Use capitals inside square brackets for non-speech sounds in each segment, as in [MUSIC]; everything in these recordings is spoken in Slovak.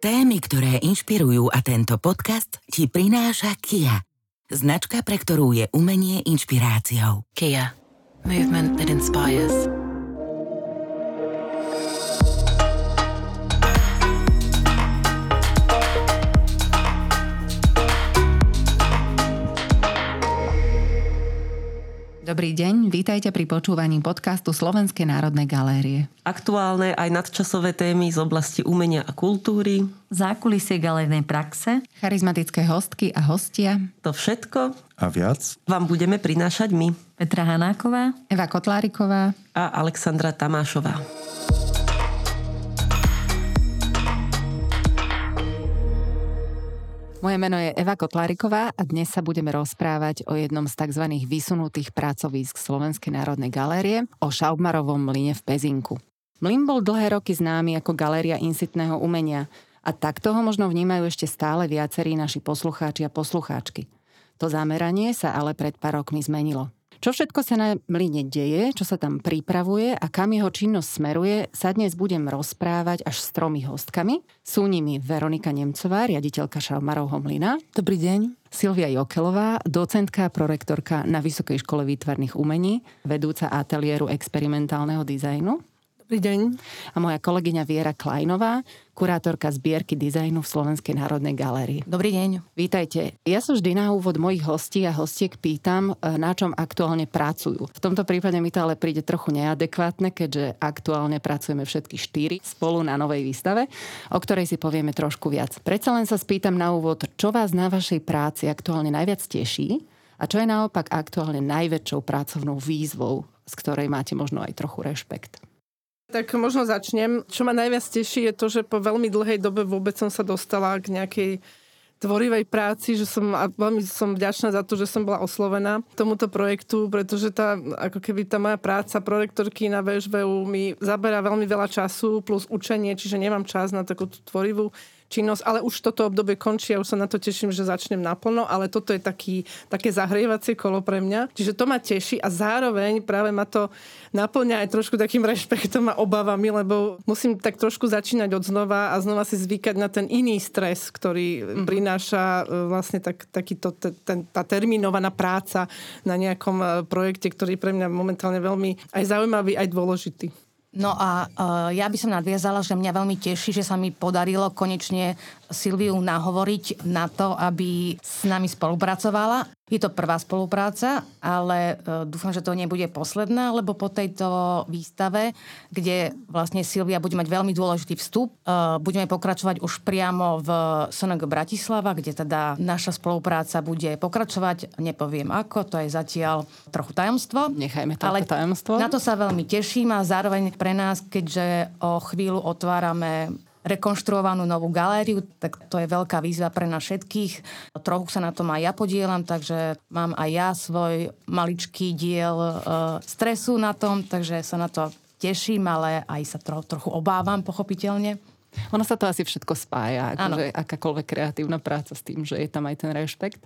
Témy, ktoré inšpirujú a tento podcast ti prináša Kia. Značka, pre ktorú je umenie inšpiráciou. Kia. Movement that inspires. Dobrý deň, vítajte pri počúvaní podcastu Slovenskej národnej galérie. Aktuálne aj nadčasové témy z oblasti umenia a kultúry. Zákulisie galernej praxe. Charizmatické hostky a hostia. To všetko a viac vám budeme prinášať my. Petra Hanáková. Eva Kotláriková. A Alexandra Tamášová. Moje meno je Eva Kotláriková a dnes sa budeme rozprávať o jednom z tzv. vysunutých pracovísk Slovenskej národnej galérie, o Šaubmarovom mlyne v Pezinku. Mlyn bol dlhé roky známy ako galéria insitného umenia a takto ho možno vnímajú ešte stále viacerí naši poslucháči a poslucháčky. To zameranie sa ale pred pár rokmi zmenilo. Čo všetko sa na mlyne deje, čo sa tam pripravuje a kam jeho činnosť smeruje, sa dnes budem rozprávať až s tromi hostkami. Sú nimi Veronika Nemcová, riaditeľka Šalmarovho mlyna. Dobrý deň. Silvia Jokelová, docentka, prorektorka na Vysokej škole výtvarných umení, vedúca ateliéru experimentálneho dizajnu. Dobrý deň. A moja kolegyňa Viera Klajnová, kurátorka zbierky dizajnu v Slovenskej národnej galérii. Dobrý deň. Vítajte. Ja sa vždy na úvod mojich hostí a hostiek pýtam, e, na čom aktuálne pracujú. V tomto prípade mi to ale príde trochu neadekvátne, keďže aktuálne pracujeme všetky štyri spolu na novej výstave, o ktorej si povieme trošku viac. Predsa len sa spýtam na úvod, čo vás na vašej práci aktuálne najviac teší a čo je naopak aktuálne najväčšou pracovnou výzvou, z ktorej máte možno aj trochu rešpekt. Tak možno začnem. Čo ma najviac teší je to, že po veľmi dlhej dobe vôbec som sa dostala k nejakej tvorivej práci, že som, a veľmi som vďačná za to, že som bola oslovená tomuto projektu, pretože tá, ako keby tá moja práca prorektorky na VŠVU mi zaberá veľmi veľa času plus učenie, čiže nemám čas na takú tvorivú činnosť, ale už toto obdobie končí a už sa na to teším, že začnem naplno, ale toto je taký, také zahrievacie kolo pre mňa. Čiže to ma teší a zároveň práve ma to naplňa aj trošku takým [LAUGHS] rešpektom a obavami, lebo musím tak trošku začínať od znova a znova si zvykať na ten iný stres, ktorý mm-hmm. prináša e, vlastne tak, takýto, ten, tá terminovaná práca na nejakom e, projekte, ktorý pre mňa momentálne veľmi aj zaujímavý, aj dôležitý. No a uh, ja by som nadviazala, že mňa veľmi teší, že sa mi podarilo konečne Silviu nahovoriť na to, aby s nami spolupracovala. Je to prvá spolupráca, ale uh, dúfam, že to nebude posledná, lebo po tejto výstave, kde vlastne Silvia bude mať veľmi dôležitý vstup, uh, budeme pokračovať už priamo v SNG Bratislava, kde teda naša spolupráca bude pokračovať. Nepoviem ako, to je zatiaľ trochu tajomstvo. Nechajme to ale tajomstvo. Na to sa veľmi teším a zároveň pre nás, keďže o chvíľu otvárame rekonštruovanú novú galériu, tak to je veľká výzva pre nás všetkých. Trochu sa na tom aj ja podielam, takže mám aj ja svoj maličký diel e, stresu na tom, takže sa na to teším, ale aj sa tro, trochu obávam, pochopiteľne. Ono sa to asi všetko spája, akože akákoľvek kreatívna práca s tým, že je tam aj ten rešpekt.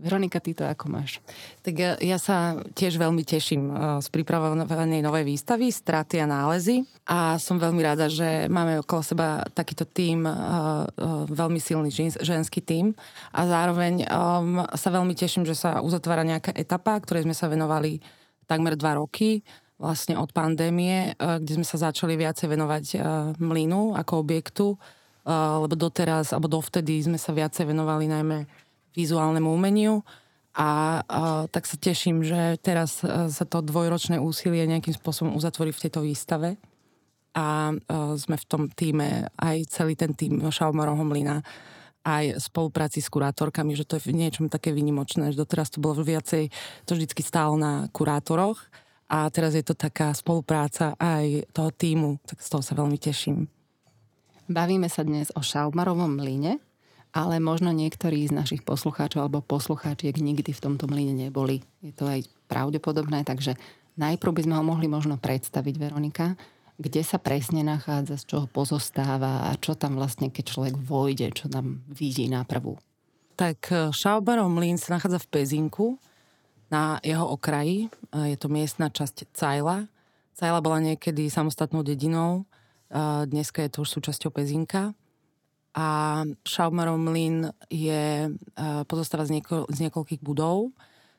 Veronika, ty to ako máš? Tak ja, ja sa tiež veľmi teším uh, z pripravovanej novej výstavy Straty a nálezy a som veľmi rada, že máme okolo seba takýto tím, uh, uh, veľmi silný žens, ženský tím a zároveň sa veľmi teším, že sa uzatvára nejaká etapa, ktorej sme sa venovali takmer dva roky, vlastne od pandémie, kde sme sa začali viacej venovať mlynu ako objektu, lebo doteraz, alebo dovtedy sme sa viacej venovali najmä vizuálnemu umeniu. A, a tak sa teším, že teraz e, sa to dvojročné úsilie nejakým spôsobom uzatvorí v tejto výstave. A, a e, sme v tom týme, aj celý ten tým Šaumarovho mlyna, aj spolupráci s kurátorkami, že to je v niečom také vynimočné, že doteraz to bolo viacej, to vždycky stálo na kurátoroch. A teraz je to taká spolupráca aj toho týmu, tak z toho sa veľmi teším. Bavíme sa dnes o Šaumarovom mlyne, ale možno niektorí z našich poslucháčov alebo poslucháčiek nikdy v tomto mlyne neboli. Je to aj pravdepodobné, takže najprv by sme ho mohli možno predstaviť, Veronika, kde sa presne nachádza, z čoho pozostáva a čo tam vlastne, keď človek vojde, čo tam vidí na prvú. Tak e, Šaubarov mlyn sa nachádza v Pezinku, na jeho okraji. E, je to miestna časť Cajla. Cajla bola niekedy samostatnou dedinou, dneska je to už súčasťou Pezinka A Šaumarov mlyn je, uh, pozostáva z, nieko, z niekoľkých budov.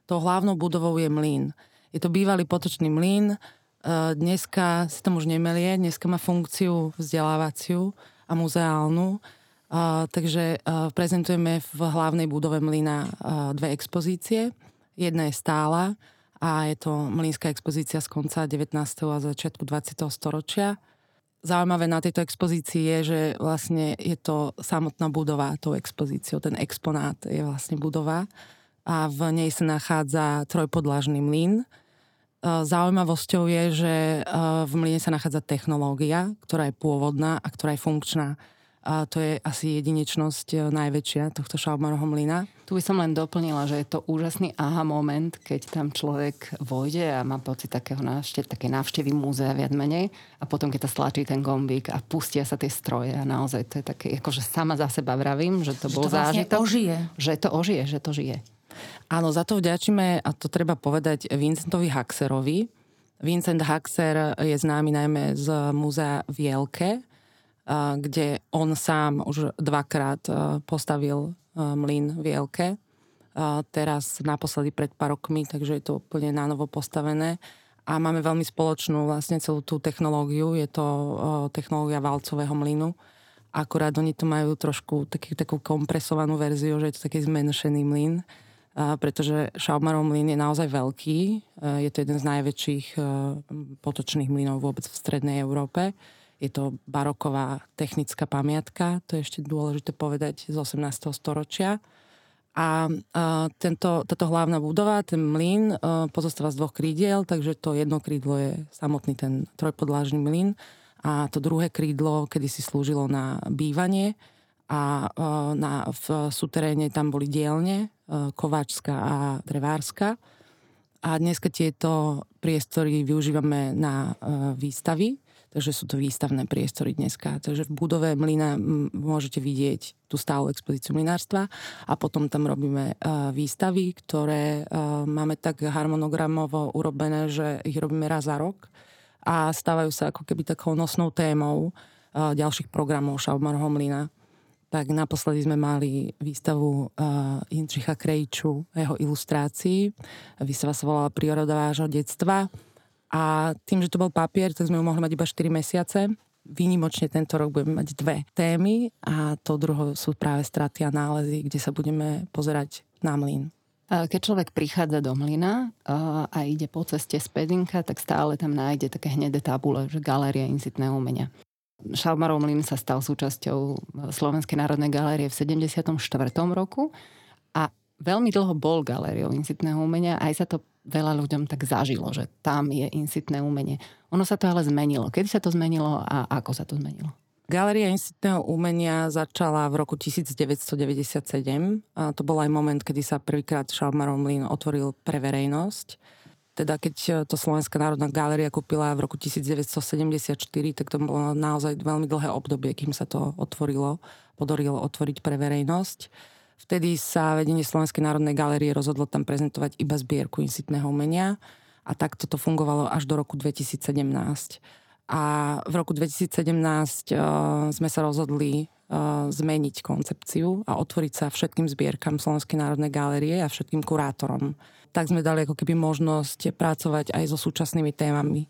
Tou hlavnou budovou je mlyn. Je to bývalý potočný mlyn. Uh, dneska si tam už nemelie, dneska má funkciu vzdelávaciu a muzeálnu. Uh, takže prezentujeme v hlavnej budove mlyna dve expozície. Jedna je stála a je to mlynska expozícia z konca 19. a začiatku 20. storočia zaujímavé na tejto expozícii je, že vlastne je to samotná budova tou expozíciou. Ten exponát je vlastne budova a v nej sa nachádza trojpodlažný mlyn. E, zaujímavosťou je, že e, v mlyne sa nachádza technológia, ktorá je pôvodná a ktorá je funkčná. A to je asi jedinečnosť e, najväčšia tohto Šaumarovho mlyna. Tu by som len doplnila, že je to úžasný aha moment, keď tam človek vojde a má pocit takého návštev, také návštevy múzea viac menej a potom, keď sa stlačí ten gombík a pustia sa tie stroje a naozaj to je také, akože sama za seba vravím, že to že bol to vlastne zážitok. ožije. Že to ožije, že to žije. Áno, za to vďačíme, a to treba povedať, Vincentovi Haxerovi. Vincent Haxer je známy najmä z múzea Vielke, kde on sám už dvakrát postavil mlyn v Jelke. Teraz naposledy pred pár rokmi, takže je to úplne nánovo postavené. A máme veľmi spoločnú vlastne celú tú technológiu. Je to technológia valcového mlynu. Akurát oni to majú trošku taký, takú kompresovanú verziu, že je to taký zmenšený mlyn. pretože Šaumarov mlyn je naozaj veľký. Je to jeden z najväčších potočných mlynov vôbec v strednej Európe. Je to baroková technická pamiatka, to je ešte dôležité povedať, z 18. storočia. A uh, tento, táto hlavná budova, ten mlyn, uh, pozostáva z dvoch krídiel, takže to jedno krídlo je samotný ten trojpodlážny mlyn a to druhé krídlo kedy si slúžilo na bývanie a uh, na, v suteréne tam boli dielne, uh, kováčska a drevárska. A dneska tieto priestory využívame na výstavy, Takže sú to výstavné priestory dneska. Takže v budove mlyna môžete vidieť tú stálu expozíciu mlinárstva a potom tam robíme výstavy, ktoré máme tak harmonogramovo urobené, že ich robíme raz za rok a stávajú sa ako keby takou nosnou témou ďalších programov Šaumarho mlyna. Tak naposledy sme mali výstavu Jindřicha Krejču, jeho ilustrácií. Výstava sa volala Príroda vášho detstva a tým, že to bol papier, tak sme ho mohli mať iba 4 mesiace. Výnimočne tento rok budeme mať dve témy a to druho sú práve straty a nálezy, kde sa budeme pozerať na mlyn. Keď človek prichádza do mlyna a ide po ceste z Pedinka, tak stále tam nájde také hnedé tabule, že galéria incitného umenia. Šalmarov mlyn sa stal súčasťou Slovenskej národnej galérie v 74. roku a veľmi dlho bol galériou incitného umenia. Aj sa to veľa ľuďom tak zažilo, že tam je incitné umenie. Ono sa to ale zmenilo. Kedy sa to zmenilo a ako sa to zmenilo? Galéria incitného umenia začala v roku 1997. A to bol aj moment, kedy sa prvýkrát Šalmarov mlyn otvoril pre verejnosť. Teda keď to Slovenská národná galéria kúpila v roku 1974, tak to bolo naozaj veľmi dlhé obdobie, kým sa to otvorilo, podarilo otvoriť pre verejnosť. Vtedy sa vedenie Slovenskej národnej galérie rozhodlo tam prezentovať iba zbierku insitného umenia a takto to fungovalo až do roku 2017. A v roku 2017 uh, sme sa rozhodli uh, zmeniť koncepciu a otvoriť sa všetkým zbierkam Slovenskej národnej galérie a všetkým kurátorom. Tak sme dali ako keby možnosť pracovať aj so súčasnými témami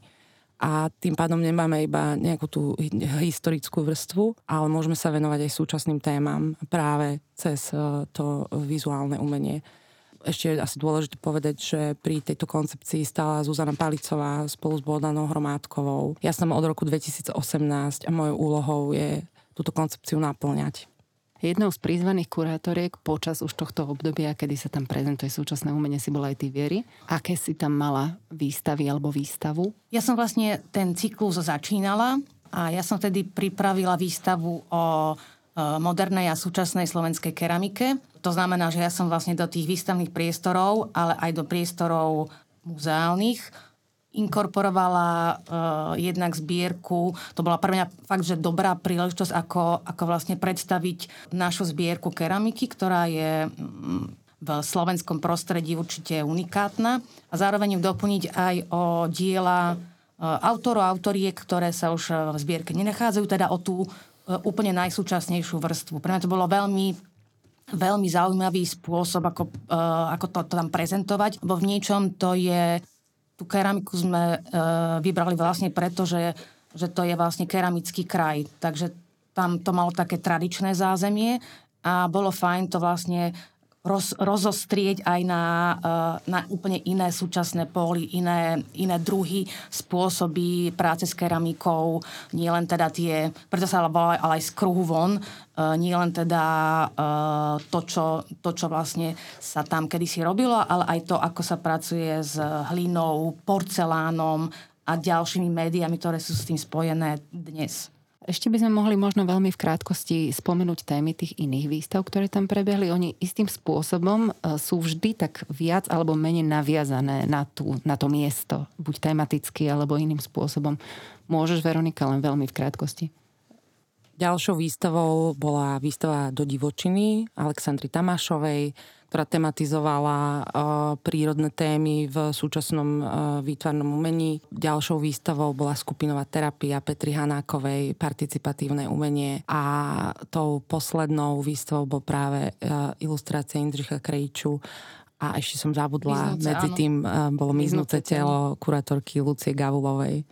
a tým pádom nemáme iba nejakú tú historickú vrstvu, ale môžeme sa venovať aj súčasným témam práve cez e, to vizuálne umenie. Ešte je asi dôležité povedať, že pri tejto koncepcii stála Zuzana Palicová spolu s Bodanou Hromádkovou. Ja som od roku 2018 a mojou úlohou je túto koncepciu naplňať. Jednou z prizvaných kurátoriek počas už tohto obdobia, kedy sa tam prezentuje súčasné umenie, si bola aj ty Viery. Aké si tam mala výstavy alebo výstavu? Ja som vlastne ten cyklus začínala a ja som vtedy pripravila výstavu o modernej a súčasnej slovenskej keramike. To znamená, že ja som vlastne do tých výstavných priestorov, ale aj do priestorov muzeálnych inkorporovala uh, jednak zbierku. To bola pre mňa fakt, že dobrá príležitosť, ako, ako vlastne predstaviť našu zbierku keramiky, ktorá je mm, v slovenskom prostredí určite unikátna a zároveň ju doplniť aj o diela uh, autorov, autoriek, ktoré sa už v zbierke nenachádzajú, teda o tú úplne najsúčasnejšiu vrstvu. Pre mňa to bolo veľmi veľmi zaujímavý spôsob, ako, uh, ako to, to tam prezentovať, lebo v niečom to je, tú keramiku sme uh, vybrali vlastne preto, že, že to je vlastne keramický kraj, takže tam to malo také tradičné zázemie a bolo fajn to vlastne roz, rozostrieť aj na, eh, na úplne iné súčasné póly, iné, iné druhy, spôsoby práce s keramikou, nie len teda tie, preto sa volá ale aj z kruhu von, eh, nie len teda eh, to čo, to, čo vlastne sa tam kedysi robilo, ale aj to, ako sa pracuje s hlinou, porcelánom a ďalšími médiami, ktoré sú s tým spojené dnes. Ešte by sme mohli možno veľmi v krátkosti spomenúť témy tých iných výstav, ktoré tam prebehli. Oni istým spôsobom e, sú vždy tak viac alebo menej naviazané na, tú, na to miesto, buď tematicky alebo iným spôsobom. Môžeš, Veronika, len veľmi v krátkosti. Ďalšou výstavou bola výstava do divočiny Aleksandry Tamášovej, ktorá tematizovala uh, prírodné témy v súčasnom uh, výtvarnom umení. Ďalšou výstavou bola skupinová terapia Petri Hanákovej, participatívne umenie a tou poslednou výstavou bol práve uh, ilustrácia Indricha Krejču a ešte som zabudla, Miznúce, medzi áno. tým bolo Miznúce telo kurátorky Lucie Gavulovej.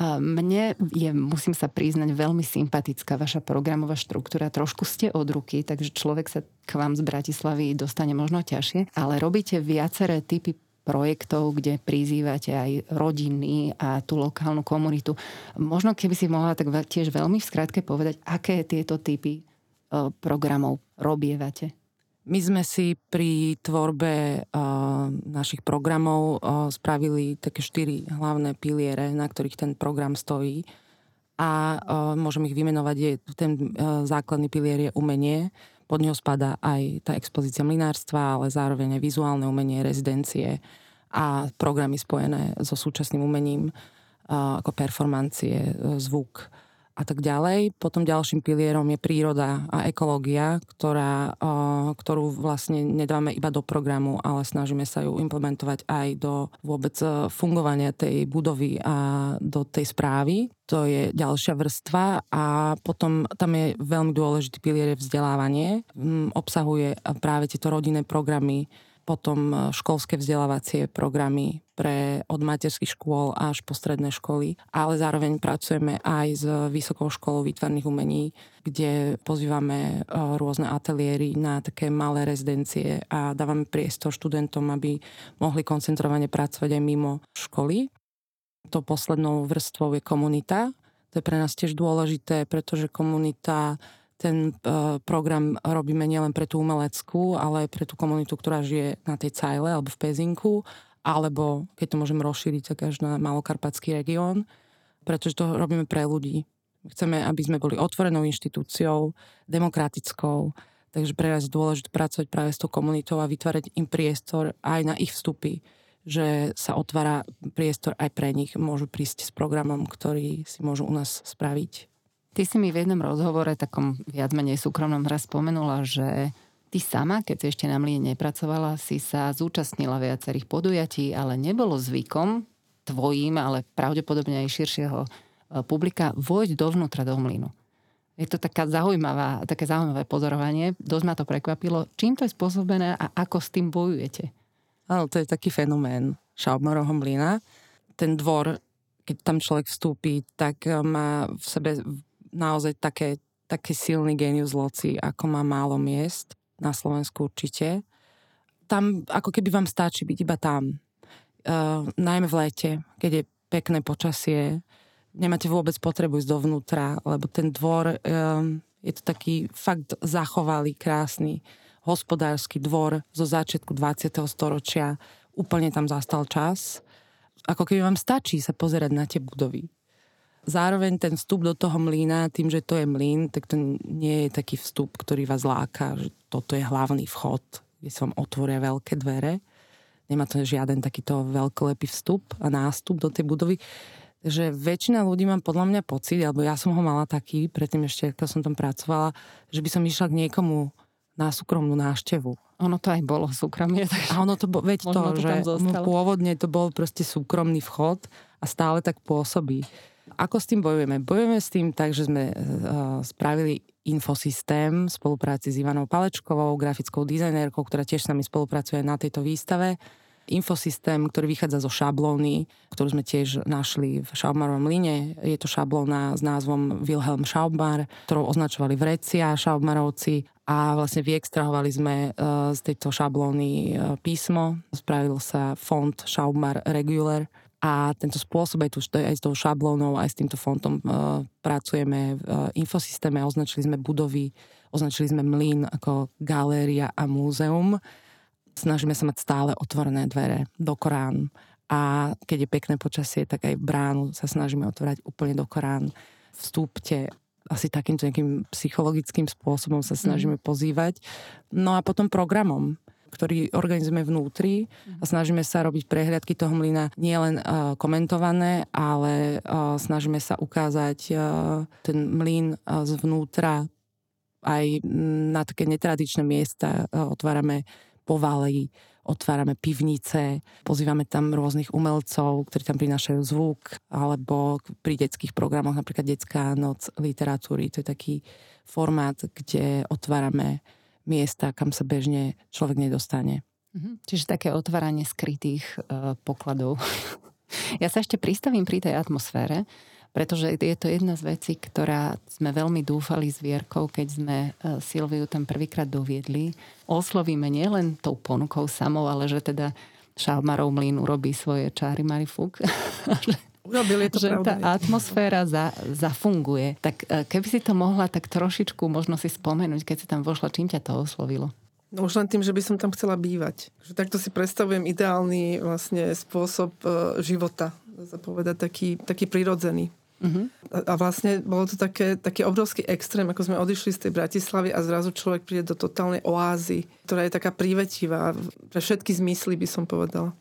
Mne je, musím sa priznať, veľmi sympatická vaša programová štruktúra. Trošku ste od ruky, takže človek sa k vám z Bratislavy dostane možno ťažšie, ale robíte viaceré typy projektov, kde prizývate aj rodiny a tú lokálnu komunitu. Možno keby si mohla tak tiež veľmi v skratke povedať, aké tieto typy e, programov robievate. My sme si pri tvorbe uh, našich programov uh, spravili také štyri hlavné piliere, na ktorých ten program stojí. A uh, môžem ich vymenovať. Je, ten uh, základný pilier je umenie. Pod neho spadá aj tá expozícia mlinárstva, ale zároveň aj vizuálne umenie, rezidencie a programy spojené so súčasným umením, uh, ako performancie, uh, zvuk a tak ďalej. Potom ďalším pilierom je príroda a ekológia, ktorá, ktorú vlastne nedávame iba do programu, ale snažíme sa ju implementovať aj do vôbec e, fungovania tej budovy a do tej správy. To je ďalšia vrstva a potom tam je veľmi dôležitý pilier vzdelávanie. Obsahuje práve tieto rodinné programy, potom e, školské vzdelávacie programy pre od materských škôl až po stredné školy, ale zároveň pracujeme aj s Vysokou školou výtvarných umení, kde pozývame e, rôzne ateliéry na také malé rezidencie a dávame priestor študentom, aby mohli koncentrovane pracovať aj mimo školy. To poslednou vrstvou je komunita. To je pre nás tiež dôležité, pretože komunita ten uh, program robíme nielen pre tú umeleckú, ale aj pre tú komunitu, ktorá žije na tej Cajle alebo v Pezinku, alebo keď to môžem rozšíriť, tak až na Malokarpatský región, pretože to robíme pre ľudí. Chceme, aby sme boli otvorenou inštitúciou, demokratickou, takže pre nás je dôležité pracovať práve s tou komunitou a vytvárať im priestor aj na ich vstupy, že sa otvára priestor aj pre nich, môžu prísť s programom, ktorý si môžu u nás spraviť. Ty si mi v jednom rozhovore, takom viac menej súkromnom raz spomenula, že ty sama, keď si ešte na mline nepracovala, si sa zúčastnila viacerých podujatí, ale nebolo zvykom tvojím, ale pravdepodobne aj širšieho e, publika vojsť dovnútra do mlynu. Je to taká zaujímavá, také zaujímavé pozorovanie. Dosť ma to prekvapilo. Čím to je spôsobené a ako s tým bojujete? Áno, to je taký fenomén Šaubmarovho mlyna. Ten dvor, keď tam človek vstúpi, tak e, má v sebe naozaj také, taký silný genius loci, ako má málo miest, na Slovensku určite. Tam ako keby vám stačí byť iba tam. Uh, najmä v lete, keď je pekné počasie, nemáte vôbec potrebu ísť dovnútra, lebo ten dvor um, je to taký fakt zachovalý, krásny hospodársky dvor zo začiatku 20. storočia. Úplne tam zastal čas. Ako keby vám stačí sa pozerať na tie budovy. Zároveň ten vstup do toho mlína, tým, že to je mlín, tak to nie je taký vstup, ktorý vás láka, že toto je hlavný vchod, kde vám otvoria veľké dvere. Nemá to žiaden takýto veľkolepý vstup a nástup do tej budovy. Takže väčšina ľudí mám podľa mňa pocit, alebo ja som ho mala taký, predtým ešte, ako som tam pracovala, že by som išla k niekomu na súkromnú návštevu. Ono to aj bolo súkromie. Takže... A ono to bol, veď to, to že pôvodne to bol proste súkromný vchod a stále tak pôsobí. Ako s tým bojujeme? Bojujeme s tým tak, že sme uh, spravili infosystém v spolupráci s Ivanou Palečkovou, grafickou dizajnérkou, ktorá tiež s nami spolupracuje na tejto výstave infosystém, ktorý vychádza zo šablóny, ktorú sme tiež našli v Schaubmarovom line. Je to šablóna s názvom Wilhelm Schaubmar, ktorou označovali vrecia Schaubmarovci a vlastne vyextrahovali sme e, z tejto šablóny písmo. Spravil sa font Schaubmar Regular a tento spôsob aj, tu, aj s tou šablónou, aj s týmto fontom e, pracujeme v infosystéme, označili sme budovy, označili sme mlyn ako galéria a múzeum snažíme sa mať stále otvorené dvere do Korán. A keď je pekné počasie, tak aj bránu sa snažíme otvárať úplne do Korán. Vstúpte asi takýmto nejakým psychologickým spôsobom sa snažíme mm. pozývať. No a potom programom, ktorý organizujeme vnútri a snažíme sa robiť prehliadky toho mlyna nielen uh, komentované, ale uh, snažíme sa ukázať uh, ten mlyn uh, zvnútra aj na také netradičné miesta. Uh, otvárame povaly, otvárame pivnice, pozývame tam rôznych umelcov, ktorí tam prinášajú zvuk, alebo pri detských programoch, napríklad Detská noc literatúry, to je taký formát, kde otvárame miesta, kam sa bežne človek nedostane. Mhm. Čiže také otváranie skrytých uh, pokladov. [LAUGHS] ja sa ešte pristavím pri tej atmosfére, pretože je to jedna z vecí, ktorá sme veľmi dúfali s Vierkou, keď sme e, Silviu tam prvýkrát doviedli. Oslovíme nielen tou ponukou samou, ale že teda Šalmarov mlín urobí svoje čáry Marifuk. [LAUGHS] Urobili to že pravda. tá atmosféra za, zafunguje. Tak e, keby si to mohla tak trošičku možno si spomenúť, keď si tam vošla, čím ťa to oslovilo? No už len tým, že by som tam chcela bývať. Že takto si predstavujem ideálny vlastne spôsob e, života. Dá sa povedať taký, taký prirodzený. Uh-huh. A, a vlastne bolo to také, taký obrovský extrém, ako sme odišli z tej Bratislavy a zrazu človek príde do totálnej oázy, ktorá je taká prívetivá pre všetky zmysly, by som povedala.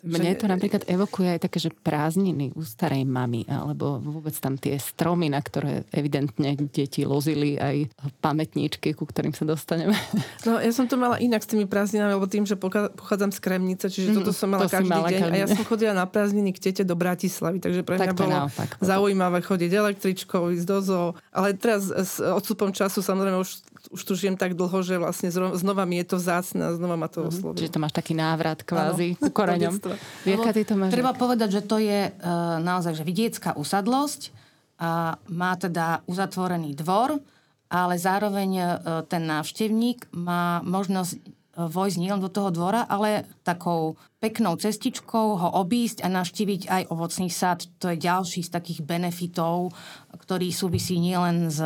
Mne to napríklad evokuje aj také, že prázdniny u starej mamy, alebo vôbec tam tie stromy, na ktoré evidentne deti lozili aj pamätníčky, ku ktorým sa dostaneme. [LAUGHS] No ja som to mala inak s tými prázdninami, lebo tým, že pochádzam z Kremnice, čiže toto som mala to každý mala deň každý a ja som chodila na prázdniny k tete do Bratislavy, takže pre mňa Tak bolo naopak. zaujímavé chodiť električkou, ísť do zoo, ale teraz s odstupom času samozrejme už, už tu žijem tak dlho, že vlastne znova mi je to vzácne a znova ma to oslovilo. Čiže to máš taký návrat kvázi [LAUGHS] ku koreňom. Vierka, ty to máš... Treba povedať, že to je e, naozaj že vidiecká usadlosť a má teda uzatvorený dvor, ale zároveň e, ten návštevník má možnosť e, vojsť nielen do toho dvora, ale takou peknou cestičkou ho obísť a navštíviť aj ovocný sad. To je ďalší z takých benefitov, ktorý súvisí nielen s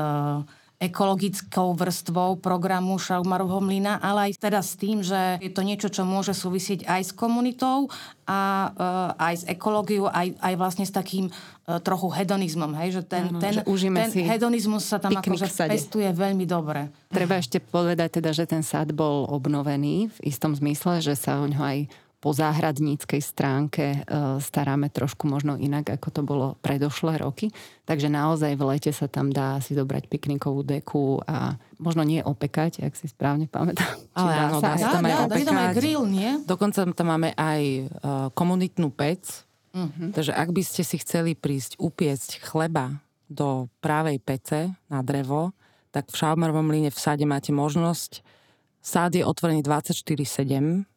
ekologickou vrstvou programu Šaumarovho mlyna, ale aj teda s tým, že je to niečo, čo môže súvisieť aj s komunitou a e, aj s ekológiou, aj, aj vlastne s takým e, trochu hedonizmom, hej, že ten, Áno, ten, že ten si hedonizmus sa tam akože pestuje veľmi dobre. Treba ešte povedať teda, že ten sad bol obnovený v istom zmysle, že sa o ňo aj po záhradníckej stránke e, staráme trošku možno inak, ako to bolo predošlé roky. Takže naozaj v lete sa tam dá si dobrať piknikovú deku a možno nie opekať, ak si správne pamätám. [LAUGHS] Či Ale áno, dá sa Dá, tam aj dá, tam aj grill, nie? Dokonca tam máme aj uh, komunitnú pec, uh-huh. takže ak by ste si chceli prísť upiecť chleba do právej pece na drevo, tak v Šaumarovom mlyne v sáde máte možnosť. Sád je otvorený 24-7,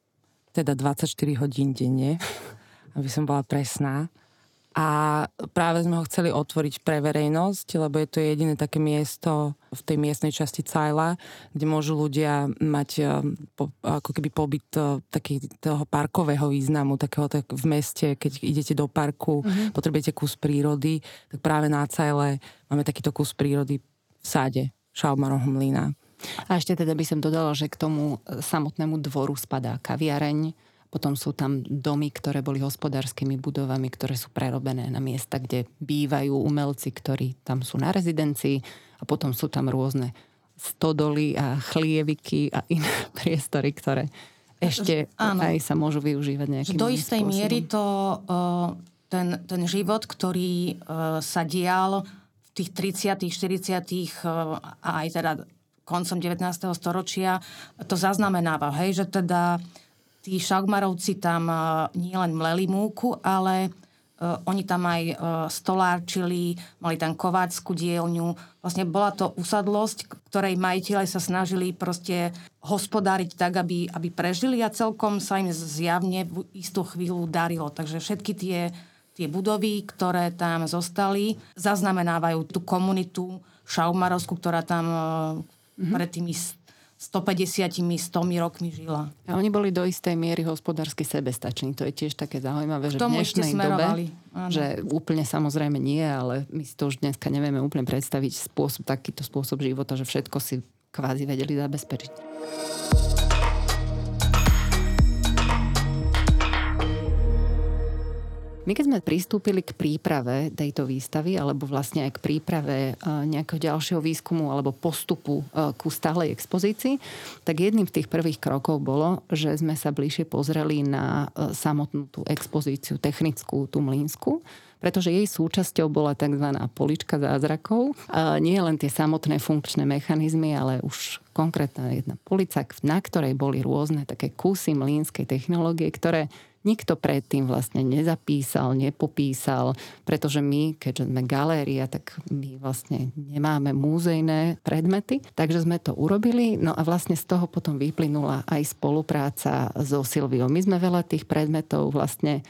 teda 24 hodín denne, [LAUGHS] aby som bola presná. A práve sme ho chceli otvoriť pre verejnosť, lebo je to jediné také miesto v tej miestnej časti Cajla, kde môžu ľudia mať eh, ako keby pobyt eh, taký toho parkového významu, takého tak v meste, keď idete do parku, mm-hmm. potrebujete kus prírody, tak práve na Cajle máme takýto kus prírody v sáde Šaumarovho mlyna. A ešte teda by som dodala, že k tomu e, samotnému dvoru spadá kaviareň, potom sú tam domy, ktoré boli hospodárskymi budovami, ktoré sú prerobené na miesta, kde bývajú umelci, ktorí tam sú na rezidencii a potom sú tam rôzne stodoly a chlieviky a iné [LAUGHS] priestory, ktoré ešte Áno. aj sa môžu využívať nejakým do istej spôsobom. miery to, uh, ten, ten život, ktorý uh, sa dial v tých 30 40 uh, a aj teda koncom 19. storočia, to zaznamenáva, hej, že teda tí šaugmarovci tam uh, nielen mleli múku, ale Uh, oni tam aj uh, stolárčili, mali tam kováčskú dielňu. Vlastne bola to usadlosť, ktorej majiteľe sa snažili proste hospodáriť tak, aby, aby prežili a celkom sa im zjavne v istú chvíľu darilo. Takže všetky tie, tie budovy, ktoré tam zostali, zaznamenávajú tú komunitu šaumarovskú, ktorá tam mm-hmm. pred tými 150 100 rokmi žila. A oni boli do istej miery hospodársky sebestační. To je tiež také zaujímavé, že v dnešnej dobe, áno. že úplne samozrejme nie, ale my si to už dneska nevieme úplne predstaviť spôsob, takýto spôsob života, že všetko si kvázi vedeli zabezpečiť. My keď sme pristúpili k príprave tejto výstavy, alebo vlastne aj k príprave e, nejakého ďalšieho výskumu alebo postupu e, ku stálej expozícii, tak jedným z tých prvých krokov bolo, že sme sa bližšie pozreli na e, samotnú tú expozíciu technickú, tú mlínsku, pretože jej súčasťou bola tzv. polička zázrakov. Nie len tie samotné funkčné mechanizmy, ale už konkrétna jedna polica, na ktorej boli rôzne také kusy mlínskej technológie, ktoré nikto predtým vlastne nezapísal, nepopísal, pretože my, keďže sme galéria, tak my vlastne nemáme múzejné predmety, takže sme to urobili, no a vlastne z toho potom vyplynula aj spolupráca so Silviou. My sme veľa tých predmetov vlastne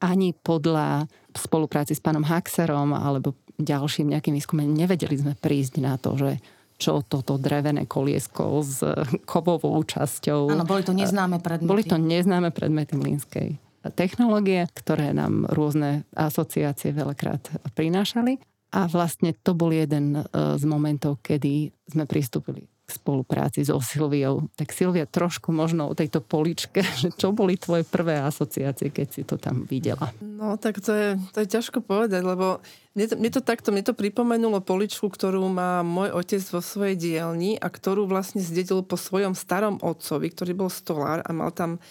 ani podľa spolupráci s pánom Haxerom alebo ďalším nejakým výskumom nevedeli sme prísť na to, že čo toto drevené koliesko s kovovou časťou. Áno, boli to neznáme predmety. Boli to neznáme predmety Mlínskej technológie, ktoré nám rôzne asociácie veľakrát prinášali. A vlastne to bol jeden e, z momentov, kedy sme pristúpili k spolupráci so Silviou. Tak Silvia, trošku možno o tejto poličke, [LAUGHS] že čo boli tvoje prvé asociácie, keď si to tam videla? No tak to je, to je ťažko povedať, lebo mne to, mne to takto, mne to pripomenulo poličku, ktorú má môj otec vo svojej dielni a ktorú vlastne zdedil po svojom starom otcovi, ktorý bol stolár a mal tam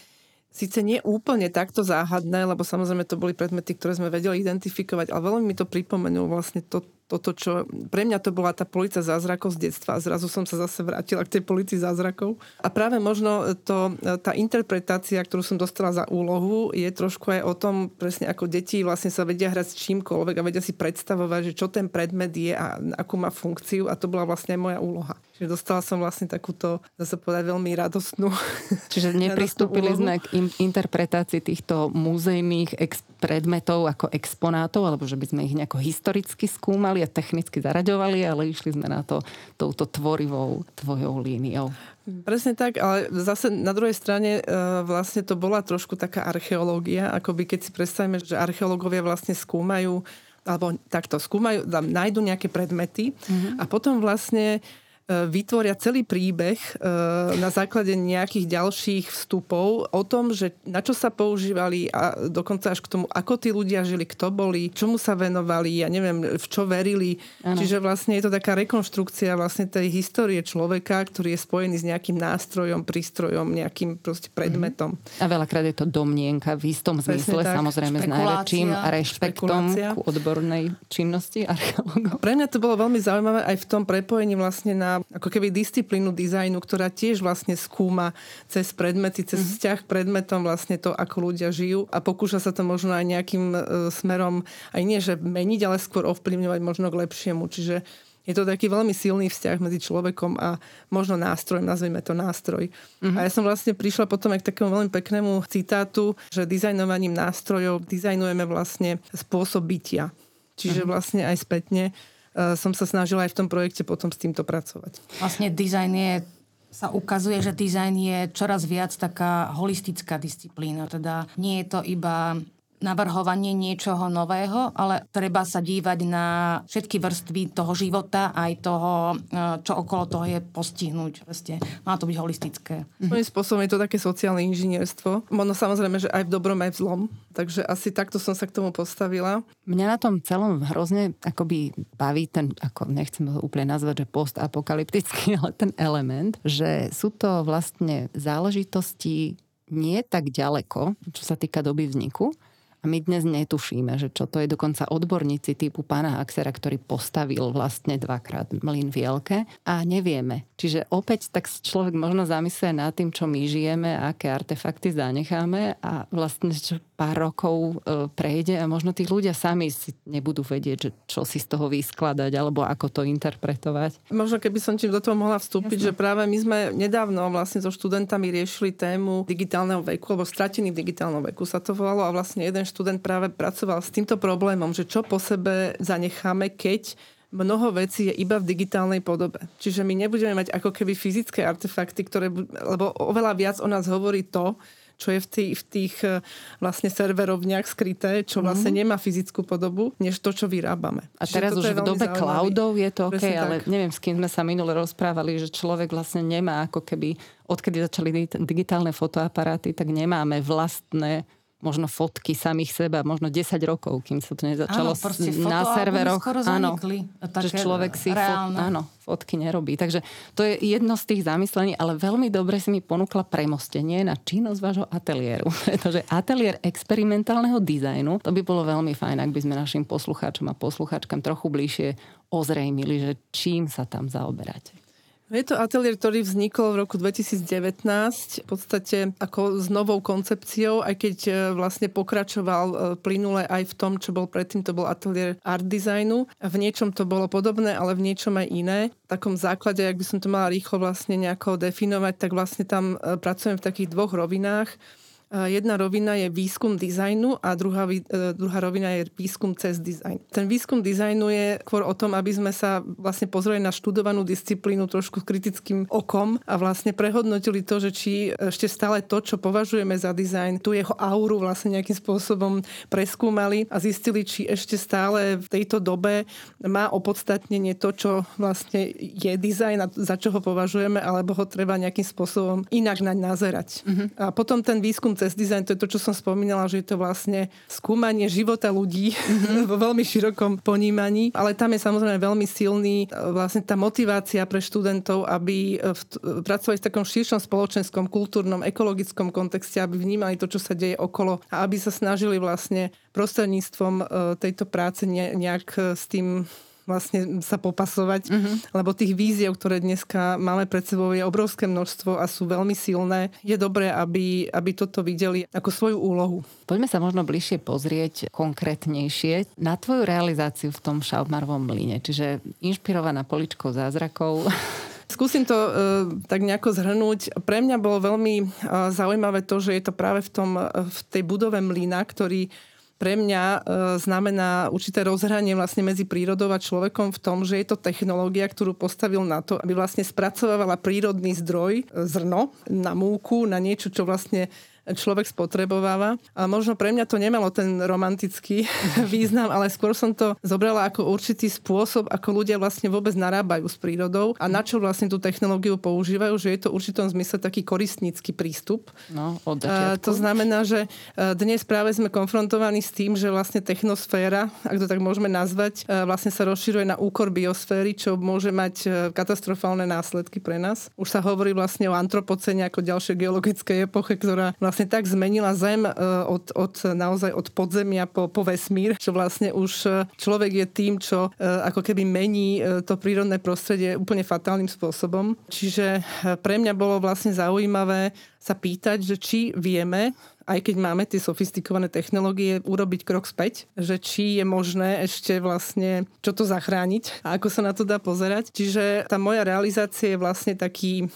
síce nie úplne takto záhadné, lebo samozrejme to boli predmety, ktoré sme vedeli identifikovať, ale veľmi mi to pripomenulo vlastne to, toto, čo... Pre mňa to bola tá polica zázrakov z detstva zrazu som sa zase vrátila k tej polici zázrakov. A práve možno to, tá interpretácia, ktorú som dostala za úlohu, je trošku aj o tom, presne ako deti vlastne sa vedia hrať s čímkoľvek a vedia si predstavovať, že čo ten predmet je a akú má funkciu a to bola vlastne aj moja úloha. Čiže dostala som vlastne takúto, zase povedať, veľmi radostnú. [LAUGHS] Čiže nepristúpili sme k interpretácii týchto múzejných ex- predmetov ako exponátov, alebo že by sme ich nejako historicky skúmali, skúmali a technicky zaraďovali, ale išli sme na to touto tvorivou tvojou líniou. Presne tak, ale zase na druhej strane e, vlastne to bola trošku taká archeológia, akoby keď si predstavíme, že archeológovia vlastne skúmajú alebo takto skúmajú, nájdu nejaké predmety mm-hmm. a potom vlastne vytvoria celý príbeh e, na základe nejakých ďalších vstupov o tom, že na čo sa používali a dokonca až k tomu, ako tí ľudia žili, kto boli, čomu sa venovali, ja neviem, v čo verili. Ano. Čiže vlastne je to taká rekonštrukcia vlastne tej histórie človeka, ktorý je spojený s nejakým nástrojom, prístrojom, nejakým proste predmetom. Mm-hmm. A veľakrát je to domnienka v istom zmysle, tak. samozrejme s najväčším rešpektom ku odbornej činnosti archeológov. Pre mňa to bolo veľmi zaujímavé aj v tom prepojení vlastne na ako keby disciplínu dizajnu, ktorá tiež vlastne skúma cez predmety, cez mm-hmm. vzťah predmetom vlastne to, ako ľudia žijú a pokúša sa to možno aj nejakým e, smerom, aj nie, že meniť, ale skôr ovplyvňovať možno k lepšiemu. Čiže je to taký veľmi silný vzťah medzi človekom a možno nástrojom, nazvime to nástroj. Mm-hmm. A ja som vlastne prišla potom aj k takému veľmi peknému citátu, že dizajnovaním nástrojov dizajnujeme vlastne spôsob bytia. Čiže mm-hmm. vlastne aj spätne som sa snažila aj v tom projekte potom s týmto pracovať. Vlastne dizajn je sa ukazuje, že dizajn je čoraz viac taká holistická disciplína. Teda nie je to iba navrhovanie niečoho nového, ale treba sa dívať na všetky vrstvy toho života, aj toho, e, čo okolo toho je postihnúť. Proste. Má to byť holistické. Svojím spôsobom je to také sociálne inžinierstvo. Možno samozrejme, že aj v dobrom, aj v zlom. Takže asi takto som sa k tomu postavila. Mňa na tom celom hrozne akoby baví ten, ako nechcem ho úplne nazvať, že postapokalyptický, [LAUGHS] ale ten element, že sú to vlastne záležitosti nie tak ďaleko, čo sa týka doby vzniku, a my dnes netušíme, že čo to je dokonca odborníci typu pána Axera, ktorý postavil vlastne dvakrát mlyn v Jelke a nevieme. Čiže opäť tak človek možno zamysluje nad tým, čo my žijeme, aké artefakty zanecháme a vlastne čo pár rokov e, prejde a možno tí ľudia sami si nebudú vedieť, že čo si z toho vyskladať alebo ako to interpretovať. Možno keby som ti do toho mohla vstúpiť, Jasne. že práve my sme nedávno vlastne so študentami riešili tému digitálneho veku, alebo stratený v digitálnom veku sa to volalo a vlastne jeden študent práve pracoval s týmto problémom, že čo po sebe zanecháme, keď mnoho vecí je iba v digitálnej podobe. Čiže my nebudeme mať ako keby fyzické artefakty, ktoré, lebo oveľa viac o nás hovorí to, čo je v tých, v tých e, vlastne serverovniach skryté, čo mhm. vlastne nemá fyzickú podobu, než to, čo vyrábame. A Čiže teraz už v dobe zaujímavý. cloudov je to OK, Presne ale tak. neviem, s kým sme sa minule rozprávali, že človek vlastne nemá ako keby, odkedy začali digitálne fotoaparáty, tak nemáme vlastné možno fotky samých seba, možno 10 rokov, kým sa to nezačalo áno, na serveroch. Áno, že človek si fot, áno, fotky nerobí. Takže to je jedno z tých zamyslení, ale veľmi dobre si mi ponúkla premostenie na činnosť vášho ateliéru. [LAUGHS] Pretože ateliér experimentálneho dizajnu, to by bolo veľmi fajn, ak by sme našim poslucháčom a poslucháčkam trochu bližšie ozrejmili, že čím sa tam zaoberáte. Je to ateliér, ktorý vznikol v roku 2019 v podstate ako s novou koncepciou, aj keď e, vlastne pokračoval e, plynule aj v tom, čo bol predtým, to bol ateliér art designu. V niečom to bolo podobné, ale v niečom aj iné. V takom základe, ak by som to mala rýchlo vlastne nejako definovať, tak vlastne tam e, pracujem v takých dvoch rovinách. Jedna rovina je výskum dizajnu a druhá, e, druhá rovina je výskum cez dizajn. Ten výskum dizajnu je skôr o tom, aby sme sa vlastne pozreli na študovanú disciplínu trošku kritickým okom a vlastne prehodnotili to, že či ešte stále to, čo považujeme za dizajn, tu jeho auru vlastne nejakým spôsobom preskúmali a zistili, či ešte stále v tejto dobe má opodstatnenie to, čo vlastne je dizajn a za čo ho považujeme, alebo ho treba nejakým spôsobom inak naň nazerať. Uh-huh. A potom ten výskum cez design, to je to, čo som spomínala, že je to vlastne skúmanie života ľudí mm-hmm. [LAUGHS] vo veľmi širokom ponímaní, ale tam je samozrejme veľmi silný e, vlastne tá motivácia pre študentov, aby e, v, pracovali v takom širšom spoločenskom, kultúrnom, ekologickom kontexte, aby vnímali to, čo sa deje okolo a aby sa snažili vlastne prostredníctvom e, tejto práce nejak s tým vlastne sa popasovať, uh-huh. lebo tých víziev, ktoré dneska máme pred sebou, je obrovské množstvo a sú veľmi silné. Je dobré, aby, aby toto videli ako svoju úlohu. Poďme sa možno bližšie pozrieť konkrétnejšie na tvoju realizáciu v tom šaubmarovom mlyne, čiže inšpirovaná poličkou zázrakov. [LAUGHS] Skúsim to uh, tak nejako zhrnúť. Pre mňa bolo veľmi uh, zaujímavé to, že je to práve v, tom, uh, v tej budove mlyna, ktorý pre mňa e, znamená určité rozhranie vlastne medzi prírodou a človekom v tom, že je to technológia, ktorú postavil na to, aby vlastne spracovávala prírodný zdroj, e, zrno, na múku, na niečo, čo vlastne človek spotrebováva. A možno pre mňa to nemalo ten romantický [LAUGHS] význam, ale skôr som to zobrala ako určitý spôsob, ako ľudia vlastne vôbec narábajú s prírodou a na čo vlastne tú technológiu používajú, že je to v určitom zmysle taký koristnícky prístup. No, od a, to znamená, že e, dnes práve sme konfrontovaní s tým, že vlastne technosféra, ak to tak môžeme nazvať, e, vlastne sa rozširuje na úkor biosféry, čo môže mať e, katastrofálne následky pre nás. Už sa hovorí vlastne o antropocene ako ďalšej geologickej epoche, ktorá vlastne vlastne tak zmenila Zem e, od, od naozaj od podzemia po, po vesmír, že vlastne už e, človek je tým, čo e, ako keby mení to prírodné prostredie úplne fatálnym spôsobom. Čiže pre mňa bolo vlastne zaujímavé sa pýtať, že či vieme aj keď máme tie sofistikované technológie, urobiť krok späť, že či je možné ešte vlastne čo to zachrániť a ako sa na to dá pozerať. Čiže tá moja realizácia je vlastne taký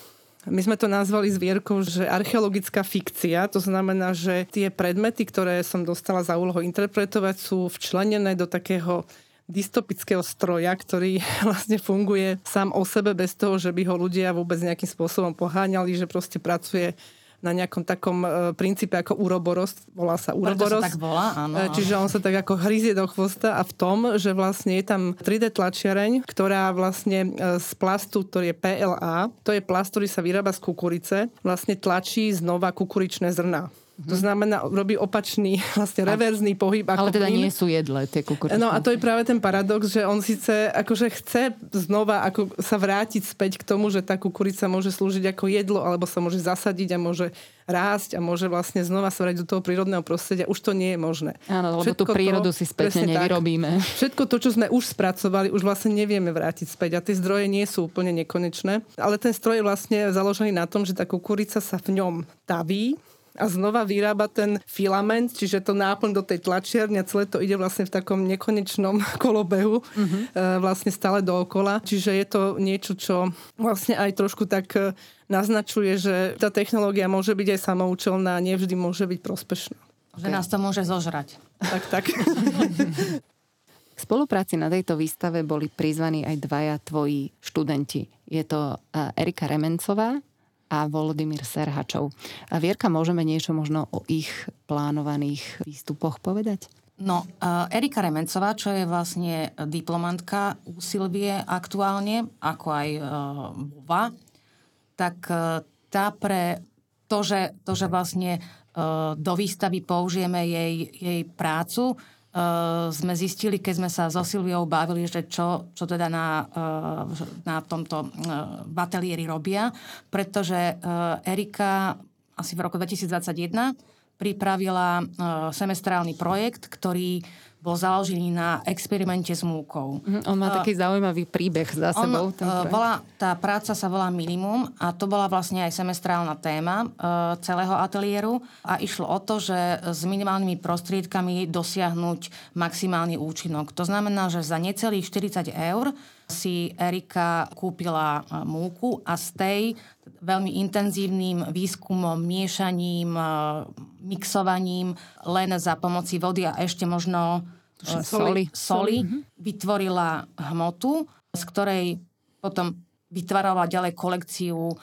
my sme to nazvali zvierkou, že archeologická fikcia, to znamená, že tie predmety, ktoré som dostala za úlohu interpretovať, sú včlenené do takého dystopického stroja, ktorý [LAUGHS] vlastne funguje sám o sebe bez toho, že by ho ľudia vôbec nejakým spôsobom poháňali, že proste pracuje na nejakom takom e, princípe ako uroboros, volá sa uroboros. Preto sa tak volá, áno. E, čiže on sa tak ako hryzie do chvosta a v tom, že vlastne je tam 3D tlačiareň, ktorá vlastne e, z plastu, ktorý je PLA, to je plast, ktorý sa vyrába z kukurice, vlastne tlačí znova kukuričné zrná. To znamená, robí opačný, [LAUGHS] vlastne reverzný pohyb. Ako ale teda plín. nie sú jedle tie kukuričné. No a to je práve ten paradox, že on síce akože chce znova ako sa vrátiť späť k tomu, že tá kukurica môže slúžiť ako jedlo, alebo sa môže zasadiť a môže rásť a môže vlastne znova sa do toho prírodného prostredia. Už to nie je možné. Áno, lebo Všetko tú prírodu to, si späť nevyrobíme. Tak, [LAUGHS] všetko to, čo sme už spracovali, už vlastne nevieme vrátiť späť a tie zdroje nie sú úplne nekonečné. Ale ten stroj je vlastne založený na tom, že tá kukurica sa v ňom taví, a znova vyrába ten filament, čiže to náplň do tej tlačiarne a celé to ide vlastne v takom nekonečnom [LAUGHS] kolobehu uh-huh. vlastne stále dookola. Čiže je to niečo, čo vlastne aj trošku tak e, naznačuje, že tá technológia môže byť aj samoučelná a nevždy môže byť prospešná. Že okay. nás to môže zožrať. Tak, tak. [LAUGHS] K spolupráci na tejto výstave boli prizvaní aj dvaja tvoji študenti. Je to Erika Remencová a Volodymyr Serhačov. A Vierka, môžeme niečo možno o ich plánovaných výstupoch povedať? No, uh, Erika Remencová, čo je vlastne diplomantka u Silvie aktuálne, ako aj uh, Vova, tak uh, tá pre to, že, to, že vlastne do výstavy použijeme jej, jej prácu, Uh, sme zistili, keď sme sa so Silviou bavili, že čo, čo teda na, uh, na tomto uh, batelieri robia, pretože uh, Erika asi v roku 2021 pripravila uh, semestrálny projekt, ktorý bol založený na experimente s múkou. Mhm, on má taký zaujímavý príbeh za sebou. On, ten bola, tá práca sa volá Minimum a to bola vlastne aj semestrálna téma celého ateliéru a išlo o to, že s minimálnymi prostriedkami dosiahnuť maximálny účinok. To znamená, že za necelých 40 eur si Erika kúpila múku a z tej veľmi intenzívnym výskumom, miešaním, mixovaním len za pomoci vody a ešte možno soli, soli vytvorila hmotu, z ktorej potom vytvávala ďalej kolekciu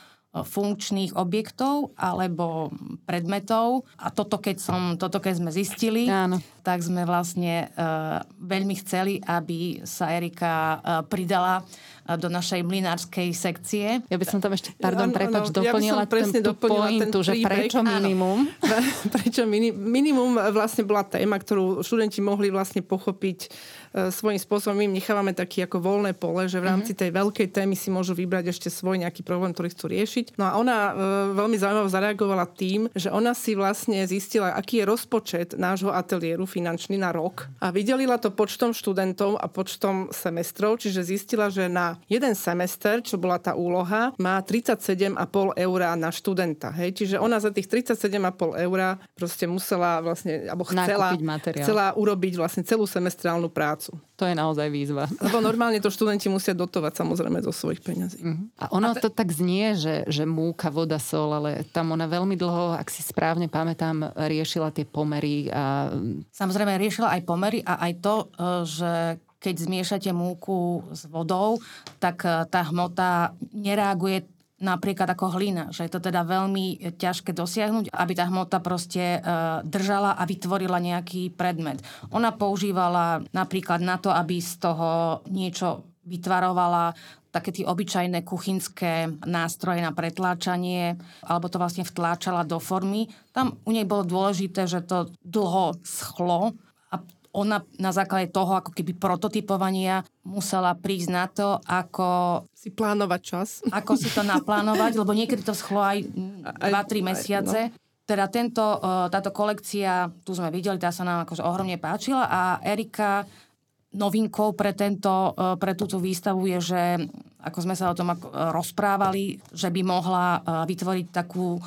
funkčných objektov alebo predmetov. A toto keď, som, toto keď sme zistili, Áno. tak sme vlastne uh, veľmi chceli, aby sa Erika uh, pridala do našej mlinárskej sekcie. Ja by som tam ešte, pardon, prepač, doplnila ja ten, tú pointu, že prečo minimum? [LAUGHS] prečo mini, minimum vlastne bola téma, ktorú študenti mohli vlastne pochopiť E, svojím spôsobom im nechávame taký ako voľné pole, že v rámci mhm. tej veľkej témy si môžu vybrať ešte svoj nejaký problém, ktorý chcú riešiť. No a ona e, veľmi zaujímavo zareagovala tým, že ona si vlastne zistila, aký je rozpočet nášho ateliéru finančný na rok a vydelila to počtom študentov a počtom semestrov, čiže zistila, že na jeden semester, čo bola tá úloha, má 37,5 eur na študenta. Hej? Čiže ona za tých 37,5 eur proste musela vlastne, alebo chcela, chcela urobiť vlastne celú semestrálnu prácu. To je naozaj výzva. Lebo normálne to študenti musia dotovať samozrejme zo svojich peňazí. Uh-huh. A ono a te... to tak znie, že, že múka, voda, sol, ale tam ona veľmi dlho, ak si správne pamätám, riešila tie pomery. A... Samozrejme riešila aj pomery a aj to, e, že keď zmiešate múku s vodou, tak e, tá hmota nereaguje napríklad ako hlina, že je to teda veľmi ťažké dosiahnuť, aby tá hmota proste e, držala a vytvorila nejaký predmet. Ona používala napríklad na to, aby z toho niečo vytvarovala také tie obyčajné kuchynské nástroje na pretláčanie, alebo to vlastne vtláčala do formy. Tam u nej bolo dôležité, že to dlho schlo ona na základe toho ako keby prototypovania musela prísť na to, ako... Si plánovať čas. Ako si to naplánovať, lebo niekedy to schlo aj 2-3 mesiace. no. Teda tento, e, táto kolekcia, tu sme videli, tá sa nám akože ohromne páčila a Erika novinkou pre, tento, e, pre túto výstavu je, že ako sme sa o tom rozprávali, že by mohla e, vytvoriť takú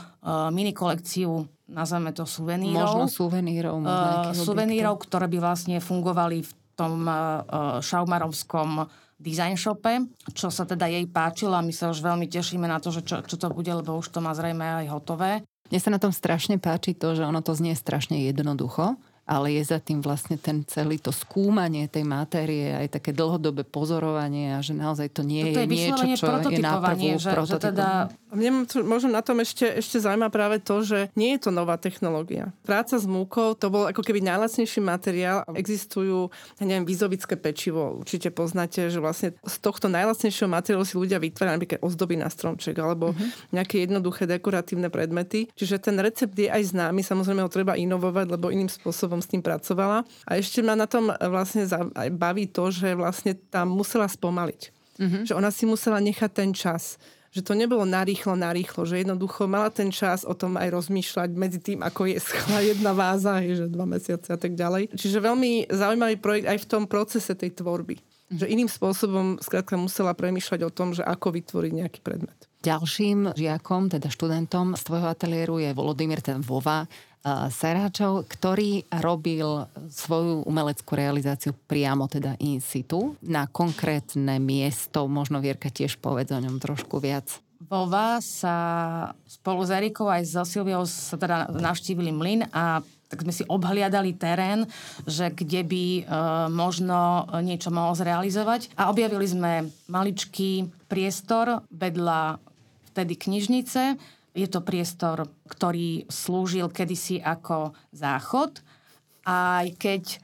mini kolekciu nazveme to suvenírov. Možno suvenírov. uh, suvenírov, ktoré by vlastne fungovali v tom uh, šaumarovskom design shope, čo sa teda jej páčilo a my sa už veľmi tešíme na to, že čo, čo to bude, lebo už to má zrejme aj hotové. Mne sa na tom strašne páči to, že ono to znie strašne jednoducho, ale je za tým vlastne ten celý to skúmanie tej matérie, aj také dlhodobé pozorovanie a že naozaj to nie to je, je niečo, čo je na prvú že, že teda... Mne možno na tom ešte, ešte zaujíma práve to, že nie je to nová technológia. Práca s múkou, to bol ako keby najlacnejší materiál. Existujú, ja neviem, vizovické pečivo. Určite poznáte, že vlastne z tohto najlacnejšieho materiálu si ľudia vytvárajú napríklad ozdoby na stromček alebo uh-huh. nejaké jednoduché dekoratívne predmety. Čiže ten recept je aj známy, samozrejme ho treba inovovať, lebo iným spôsobom som s tým pracovala. A ešte ma na tom vlastne aj baví to, že vlastne tam musela spomaliť. Mm-hmm. Že ona si musela nechať ten čas že to nebolo narýchlo, narýchlo, že jednoducho mala ten čas o tom aj rozmýšľať medzi tým, ako je schla jedna váza, že dva mesiace a tak ďalej. Čiže veľmi zaujímavý projekt aj v tom procese tej tvorby. Mm-hmm. Že iným spôsobom skrátka musela premýšľať o tom, že ako vytvoriť nejaký predmet. Ďalším žiakom, teda študentom z tvojho ateliéru je Volodymyr ten Vova Seráčov, ktorý robil svoju umeleckú realizáciu priamo teda in situ na konkrétne miesto. Možno Vierka tiež povedz o ňom trošku viac. Vova sa spolu s Erikou aj so Silviou sa teda navštívili mlyn a tak sme si obhliadali terén, že kde by e, možno niečo mohol zrealizovať. A objavili sme maličký priestor vedľa vtedy knižnice. Je to priestor, ktorý slúžil kedysi ako záchod. Aj keď e,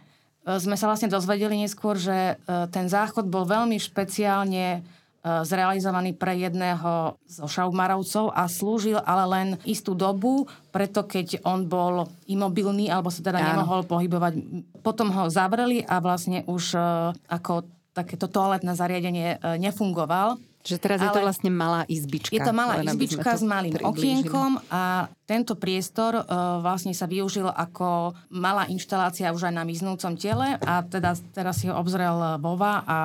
sme sa vlastne dozvedeli neskôr, že e, ten záchod bol veľmi špeciálne E, zrealizovaný pre jedného zo šaumarovcov a slúžil ale len istú dobu, preto keď on bol imobilný alebo sa teda Áno. nemohol pohybovať. Potom ho zavreli a vlastne už ako takéto toaletné zariadenie nefungoval. Že teraz ale je to vlastne malá izbička. Je to malá izbička s malým okienkom a tento priestor uh, vlastne sa využil ako malá inštalácia už aj na miznúcom tele a teda teraz si ho obzrel Bova a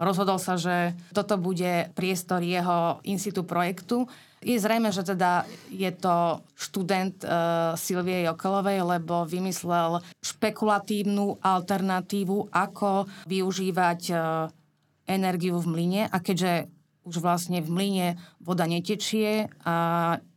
rozhodol sa, že toto bude priestor jeho in situ projektu. Je zrejme, že teda je to študent uh, Silvie Jokelovej, lebo vymyslel špekulatívnu alternatívu, ako využívať uh, energiu v mlyne. A keďže už vlastne v mlyne voda netečie a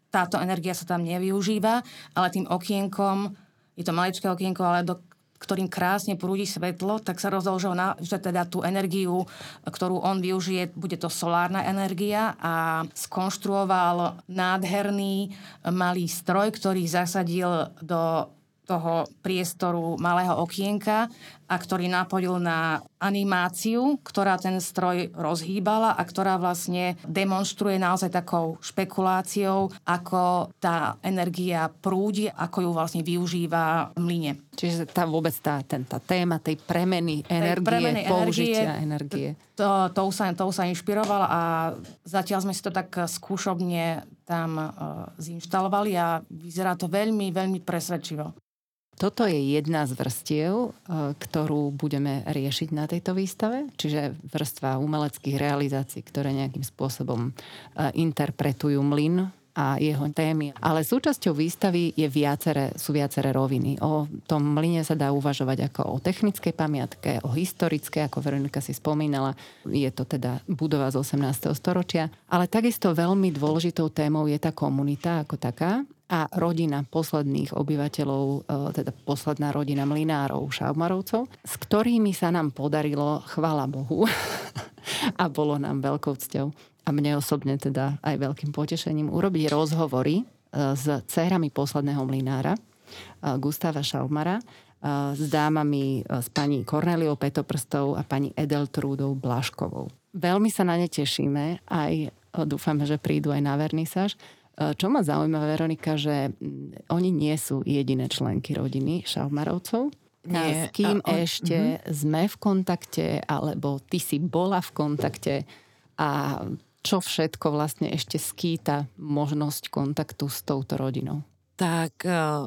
táto energia sa tam nevyužíva, ale tým okienkom, je to maličké okienko, ale do ktorým krásne prúdi svetlo, tak sa rozložil na, že teda tú energiu, ktorú on využije, bude to solárna energia a skonštruoval nádherný malý stroj, ktorý zasadil do toho priestoru malého okienka a ktorý napojil na animáciu, ktorá ten stroj rozhýbala a ktorá vlastne demonstruje naozaj takou špekuláciou, ako tá energia prúdi, ako ju vlastne využíva v mlyne. Čiže tá vôbec tá, ten, tá téma tej premeny energie, premeny použitia energie. To, to, sa, to sa inšpirovala a zatiaľ sme si to tak skúšobne tam uh, zinštalovali a vyzerá to veľmi, veľmi presvedčivo. Toto je jedna z vrstiev, e, ktorú budeme riešiť na tejto výstave, čiže vrstva umeleckých realizácií, ktoré nejakým spôsobom e, interpretujú mlyn a jeho témy. Ale súčasťou výstavy je viacere, sú viaceré roviny. O tom mlyne sa dá uvažovať ako o technickej pamiatke, o historické, ako Veronika si spomínala. Je to teda budova z 18. storočia. Ale takisto veľmi dôležitou témou je tá komunita ako taká a rodina posledných obyvateľov, e, teda posledná rodina mlinárov, šaumarovcov, s ktorými sa nám podarilo, chvala Bohu, [LAUGHS] a bolo nám veľkou cťou a mne osobne teda aj veľkým potešením urobiť rozhovory e, s dcerami posledného mlinára, e, Gustava Šaumara, s dámami, s pani Korneliou Petoprstou a pani Edeltrúdou Blaškovou. Veľmi sa na ne tešíme, aj dúfame, že prídu aj na vernisáž, čo ma zaujíma, Veronika, že mm, oni nie sú jediné členky rodiny Šaumarovcov. Nie. S kým on, ešte uh-huh. sme v kontakte, alebo ty si bola v kontakte a čo všetko vlastne ešte skýta možnosť kontaktu s touto rodinou? Tak uh,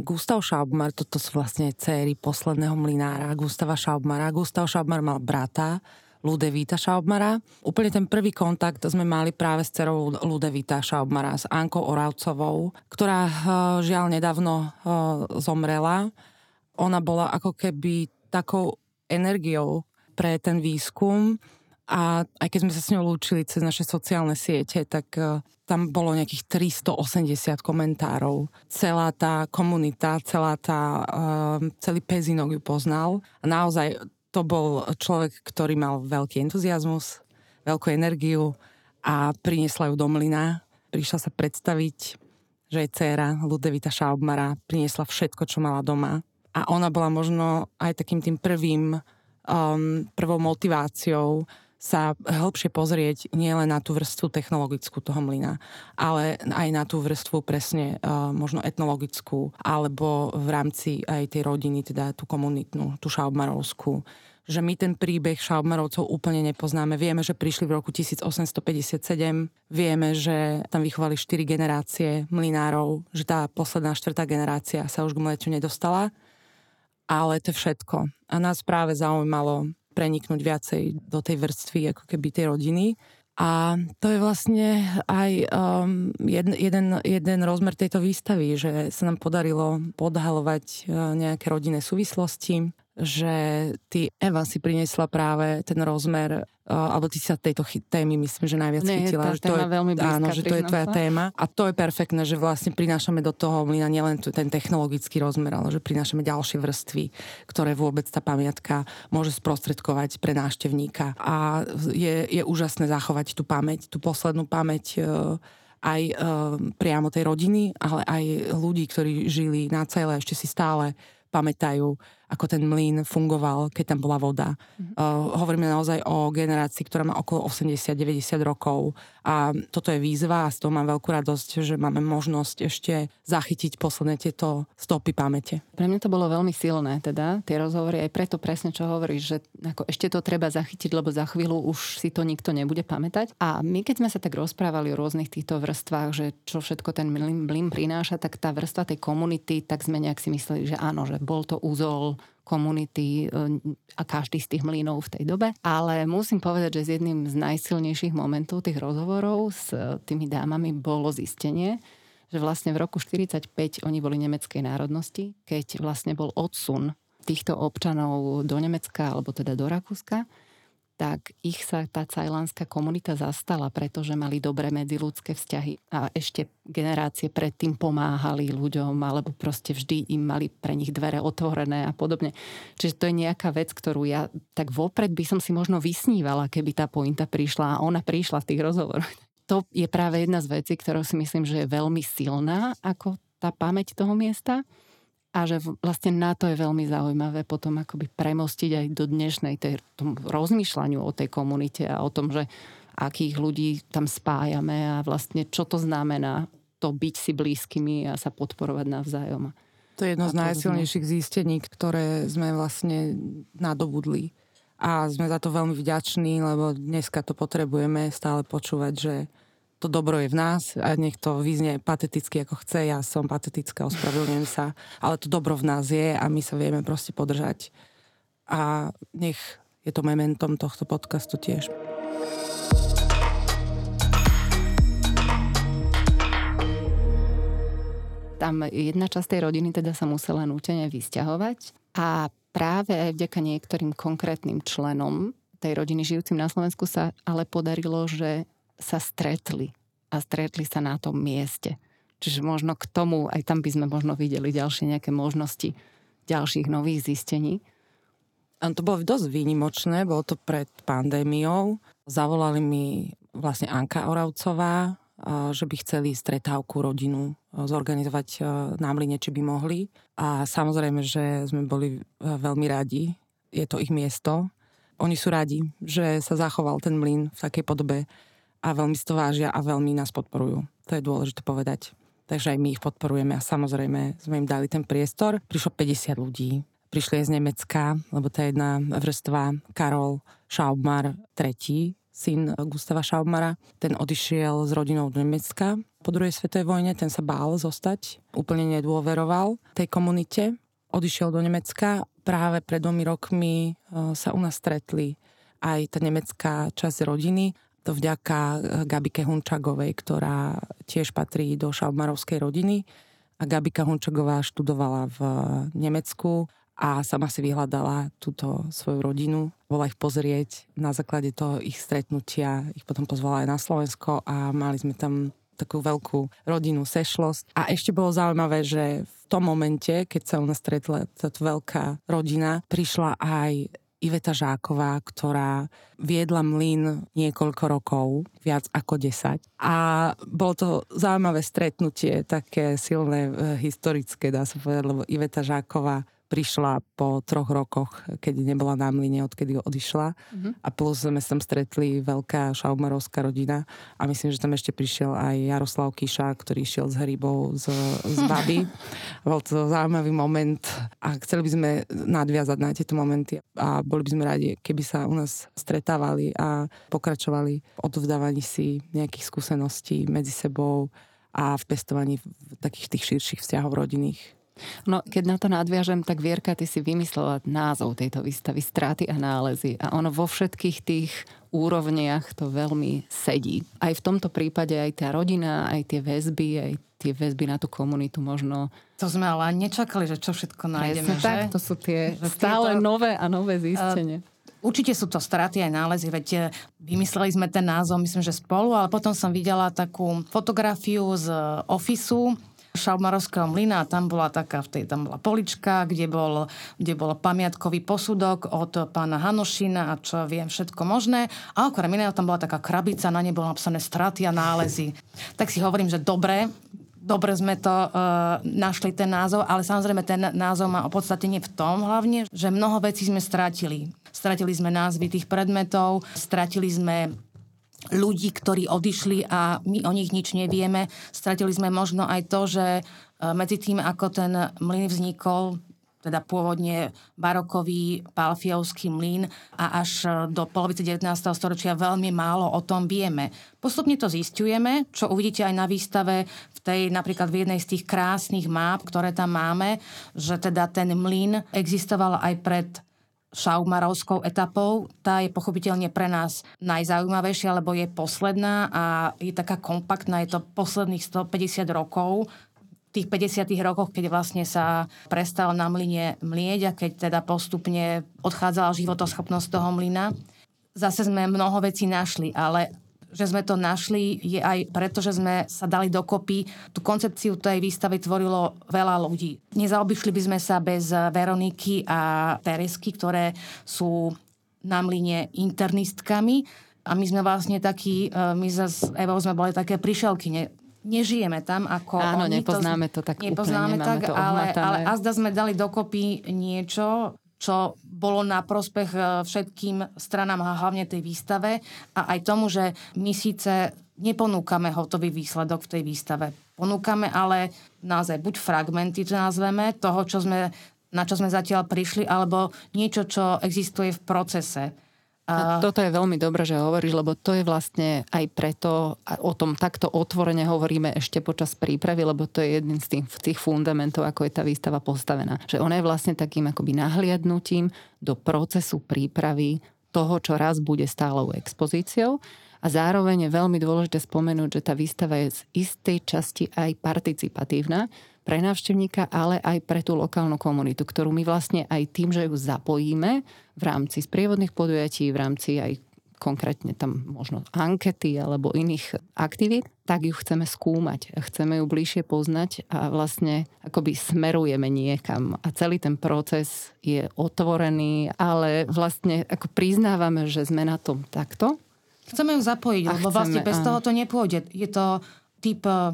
Gustav Schaubmar, toto sú vlastne céry posledného mlinára Gustava Schaubmara. Gustav Schaubmar mal brata, Ludevíta Šaubmara. Úplne ten prvý kontakt sme mali práve s cerou Ludevíta Šaubmara, s Ankou Oravcovou, ktorá eh, žiaľ nedávno eh, zomrela. Ona bola ako keby takou energiou pre ten výskum a aj keď sme sa s ňou lúčili cez naše sociálne siete, tak uh, tam bolo nejakých 380 komentárov. Celá tá komunita, celá tá, celý Pezinok ju poznal. A naozaj to bol človek, ktorý mal veľký entuziasmus, veľkú energiu a priniesla ju do mlyna. Prišla sa predstaviť, že je dcéra Ludevita Šaubmara, priniesla všetko, čo mala doma. A ona bola možno aj takým tým prvým, um, prvou motiváciou sa hĺbšie pozrieť nielen na tú vrstvu technologickú toho mlyna, ale aj na tú vrstvu presne uh, možno etnologickú, alebo v rámci aj tej rodiny, teda tú komunitnú, tú šaubmarovskú že my ten príbeh Šaubmarovcov úplne nepoznáme. Vieme, že prišli v roku 1857, vieme, že tam vychovali 4 generácie mlinárov, že tá posledná štvrtá generácia sa už k mleťu nedostala, ale to je všetko. A nás práve zaujímalo preniknúť viacej do tej vrstvy ako keby tej rodiny. A to je vlastne aj um, jeden, jeden, jeden rozmer tejto výstavy, že sa nám podarilo podhalovať uh, nejaké rodinné súvislosti, že ty, Eva, si priniesla práve ten rozmer, uh, alebo ty sa tejto chy- témy myslím, že najviac Nie, chytila. tá že to je, veľmi blízka, áno, že to je tvoja téma. A to je perfektné, že vlastne prinášame do toho mlyna nielen ten technologický rozmer, ale že prinášame ďalšie vrstvy, ktoré vôbec tá pamiatka môže sprostredkovať pre návštevníka. A je, je úžasné zachovať tú pamäť, tú poslednú pamäť uh, aj uh, priamo tej rodiny, ale aj ľudí, ktorí žili na celé, ešte si stále pamätajú, ako ten mlyn fungoval, keď tam bola voda. Mm-hmm. Uh, hovoríme naozaj o generácii, ktorá má okolo 80-90 rokov a toto je výzva a z toho mám veľkú radosť, že máme možnosť ešte zachytiť posledné tieto stopy pamäte. Pre mňa to bolo veľmi silné, teda, tie rozhovory, aj preto presne, čo hovoríš, že ako ešte to treba zachytiť, lebo za chvíľu už si to nikto nebude pamätať. A my, keď sme sa tak rozprávali o rôznych týchto vrstvách, že čo všetko ten mlyn, prináša, tak tá vrstva tej komunity, tak sme nejak si mysleli, že áno, že bol to úzol komunity e, a každý z tých mlynov v tej dobe. Ale musím povedať, že z jedným z najsilnejších momentov tých rozhovorov s e, tými dámami bolo zistenie, že vlastne v roku 45 oni boli nemeckej národnosti, keď vlastne bol odsun týchto občanov do Nemecka alebo teda do Rakúska, tak ich sa tá cajlánska komunita zastala, pretože mali dobré medziľudské vzťahy a ešte generácie predtým pomáhali ľuďom alebo proste vždy im mali pre nich dvere otvorené a podobne. Čiže to je nejaká vec, ktorú ja tak vopred by som si možno vysnívala, keby tá pointa prišla a ona prišla v tých rozhovoroch. To je práve jedna z vecí, ktorou si myslím, že je veľmi silná ako tá pamäť toho miesta a že vlastne na to je veľmi zaujímavé potom akoby premostiť aj do dnešnej tej, tom rozmýšľaniu o tej komunite a o tom, že akých ľudí tam spájame a vlastne čo to znamená to byť si blízkymi a sa podporovať navzájom. To je jedno z najsilnejších zistení, ktoré sme vlastne nadobudli. A sme za to veľmi vďační, lebo dneska to potrebujeme stále počúvať, že to dobro je v nás a nech to vyznie pateticky ako chce, ja som patetická, ospravedlňujem sa, ale to dobro v nás je a my sa vieme proste podržať. A nech je to momentom tohto podcastu tiež. Tam jedna časť tej rodiny teda sa musela nútene vysťahovať a práve aj vďaka niektorým konkrétnym členom tej rodiny žijúcim na Slovensku sa ale podarilo, že sa stretli a stretli sa na tom mieste. Čiže možno k tomu, aj tam by sme možno videli ďalšie nejaké možnosti ďalších nových zistení. A to bolo dosť výnimočné, bolo to pred pandémiou. Zavolali mi vlastne Anka Oravcová, že by chceli stretávku rodinu zorganizovať na Mline, či by mohli. A samozrejme, že sme boli a, veľmi radi. Je to ich miesto. Oni sú radi, že sa zachoval ten mlyn v takej podobe a veľmi si to vážia a veľmi nás podporujú. To je dôležité povedať. Takže aj my ich podporujeme a samozrejme sme im dali ten priestor. Prišlo 50 ľudí. Prišli aj z Nemecka, lebo tá jedna vrstva, Karol Schaubmar III, syn Gustava Schaubmara, ten odišiel s rodinou do Nemecka po druhej svetovej vojne, ten sa bál zostať, úplne nedôveroval tej komunite, odišiel do Nemecka, práve pred dvomi rokmi e, sa u nás stretli aj tá nemecká časť rodiny, to vďaka e, Gabike Hunčagovej, ktorá tiež patrí do Šaubmarovskej rodiny. A Gabika Hunčagová študovala v Nemecku a sama si vyhľadala túto svoju rodinu. Bola ich pozrieť na základe toho ich stretnutia. Ich potom pozvala aj na Slovensko a mali sme tam takú veľkú rodinnú sešlosť. A ešte bolo zaujímavé, že v tom momente, keď sa nás stretla táto veľká rodina, prišla aj Iveta Žáková, ktorá viedla mlyn niekoľko rokov, viac ako 10. A bolo to zaujímavé stretnutie, také silné, e, historické, dá sa povedať, lebo Iveta Žáková prišla po troch rokoch, keď nebola na mlyne, odkedy odišla. Mm-hmm. A plus sme sa tam stretli veľká šaumarovská rodina a myslím, že tam ešte prišiel aj Jaroslav Kiša, ktorý šiel z hrybov z, z baby. [LAUGHS] Bol to zaujímavý moment a chceli by sme nadviazať na tieto momenty a boli by sme radi, keby sa u nás stretávali a pokračovali v odvdávaní si nejakých skúseností medzi sebou a v pestovaní takých tých širších vzťahov rodinných. No, keď na to nadviažem, tak Vierka, ty si vymyslela názov tejto výstavy Straty a nálezy a ono vo všetkých tých úrovniach to veľmi sedí. Aj v tomto prípade aj tá rodina, aj tie väzby, aj tie väzby na tú komunitu možno... To sme ale nečakali, že čo všetko nájdeme, Presne že? tak, to sú tie Že stále tieto- nové a nové zistenia. Určite sú to straty aj nálezy, veď e, vymysleli sme ten názov, myslím, že spolu, ale potom som videla takú fotografiu z e, ofisu Šalmarovského mlyna a tam bola taká, v tej, tam bola polička, kde bol, kde bol pamiatkový posudok od pána Hanošina a čo viem, všetko možné. A okrem iného tam bola taká krabica, na nej bolo napísané straty a nálezy. Tak si hovorím, že dobre, dobre sme to uh, našli ten názov, ale samozrejme ten názov má opodstatnenie v tom hlavne, že mnoho vecí sme stratili. Stratili sme názvy tých predmetov, stratili sme ľudí, ktorí odišli a my o nich nič nevieme. Stratili sme možno aj to, že e, medzi tým, ako ten mlyn vznikol, teda pôvodne barokový palfiovský mlyn a až e, do polovice 19. storočia veľmi málo o tom vieme. Postupne to zistujeme, čo uvidíte aj na výstave v tej, napríklad v jednej z tých krásnych map, ktoré tam máme, že teda ten mlyn existoval aj pred Šaumarovskou etapou. Tá je pochopiteľne pre nás najzaujímavejšia, lebo je posledná a je taká kompaktná, je to posledných 150 rokov v tých 50 rokoch, keď vlastne sa prestal na mlyne mlieť a keď teda postupne odchádzala životoschopnosť toho mlyna. Zase sme mnoho vecí našli, ale že sme to našli je aj preto, že sme sa dali dokopy. Tú koncepciu tej výstavy tvorilo veľa ľudí. Nezaobišli by sme sa bez Veroniky a Teresky, ktoré sú na mlyne internistkami. A my sme vlastne takí, e, my s Evou sme boli také prišelky, ne, nežijeme tam ako Áno, oni. nepoznáme to tak úplne, nepoznáme nemáme tak, to ale, ale azda sme dali dokopy niečo, čo bolo na prospech e, všetkým stranám a hlavne tej výstave a aj tomu, že my síce neponúkame hotový výsledok v tej výstave. Ponúkame ale naozaj buď fragmenty, to nazveme, toho, čo sme, na čo sme zatiaľ prišli, alebo niečo, čo existuje v procese. A toto je veľmi dobré, že hovoríš, lebo to je vlastne aj preto, a o tom takto otvorene hovoríme ešte počas prípravy, lebo to je jeden z tých, tých fundamentov, ako je tá výstava postavená. Že ona je vlastne takým akoby nahliadnutím do procesu prípravy toho, čo raz bude stálou expozíciou. A zároveň je veľmi dôležité spomenúť, že tá výstava je z istej časti aj participatívna pre návštevníka, ale aj pre tú lokálnu komunitu, ktorú my vlastne aj tým, že ju zapojíme v rámci sprievodných podujatí, v rámci aj konkrétne tam možno ankety alebo iných aktivít, tak ju chceme skúmať chceme ju bližšie poznať a vlastne akoby smerujeme niekam. A celý ten proces je otvorený, ale vlastne ako priznávame, že sme na tom takto, Chceme ju zapojiť, A lebo vlastne chceme, bez áno. toho to nepôjde. Je to typ eh,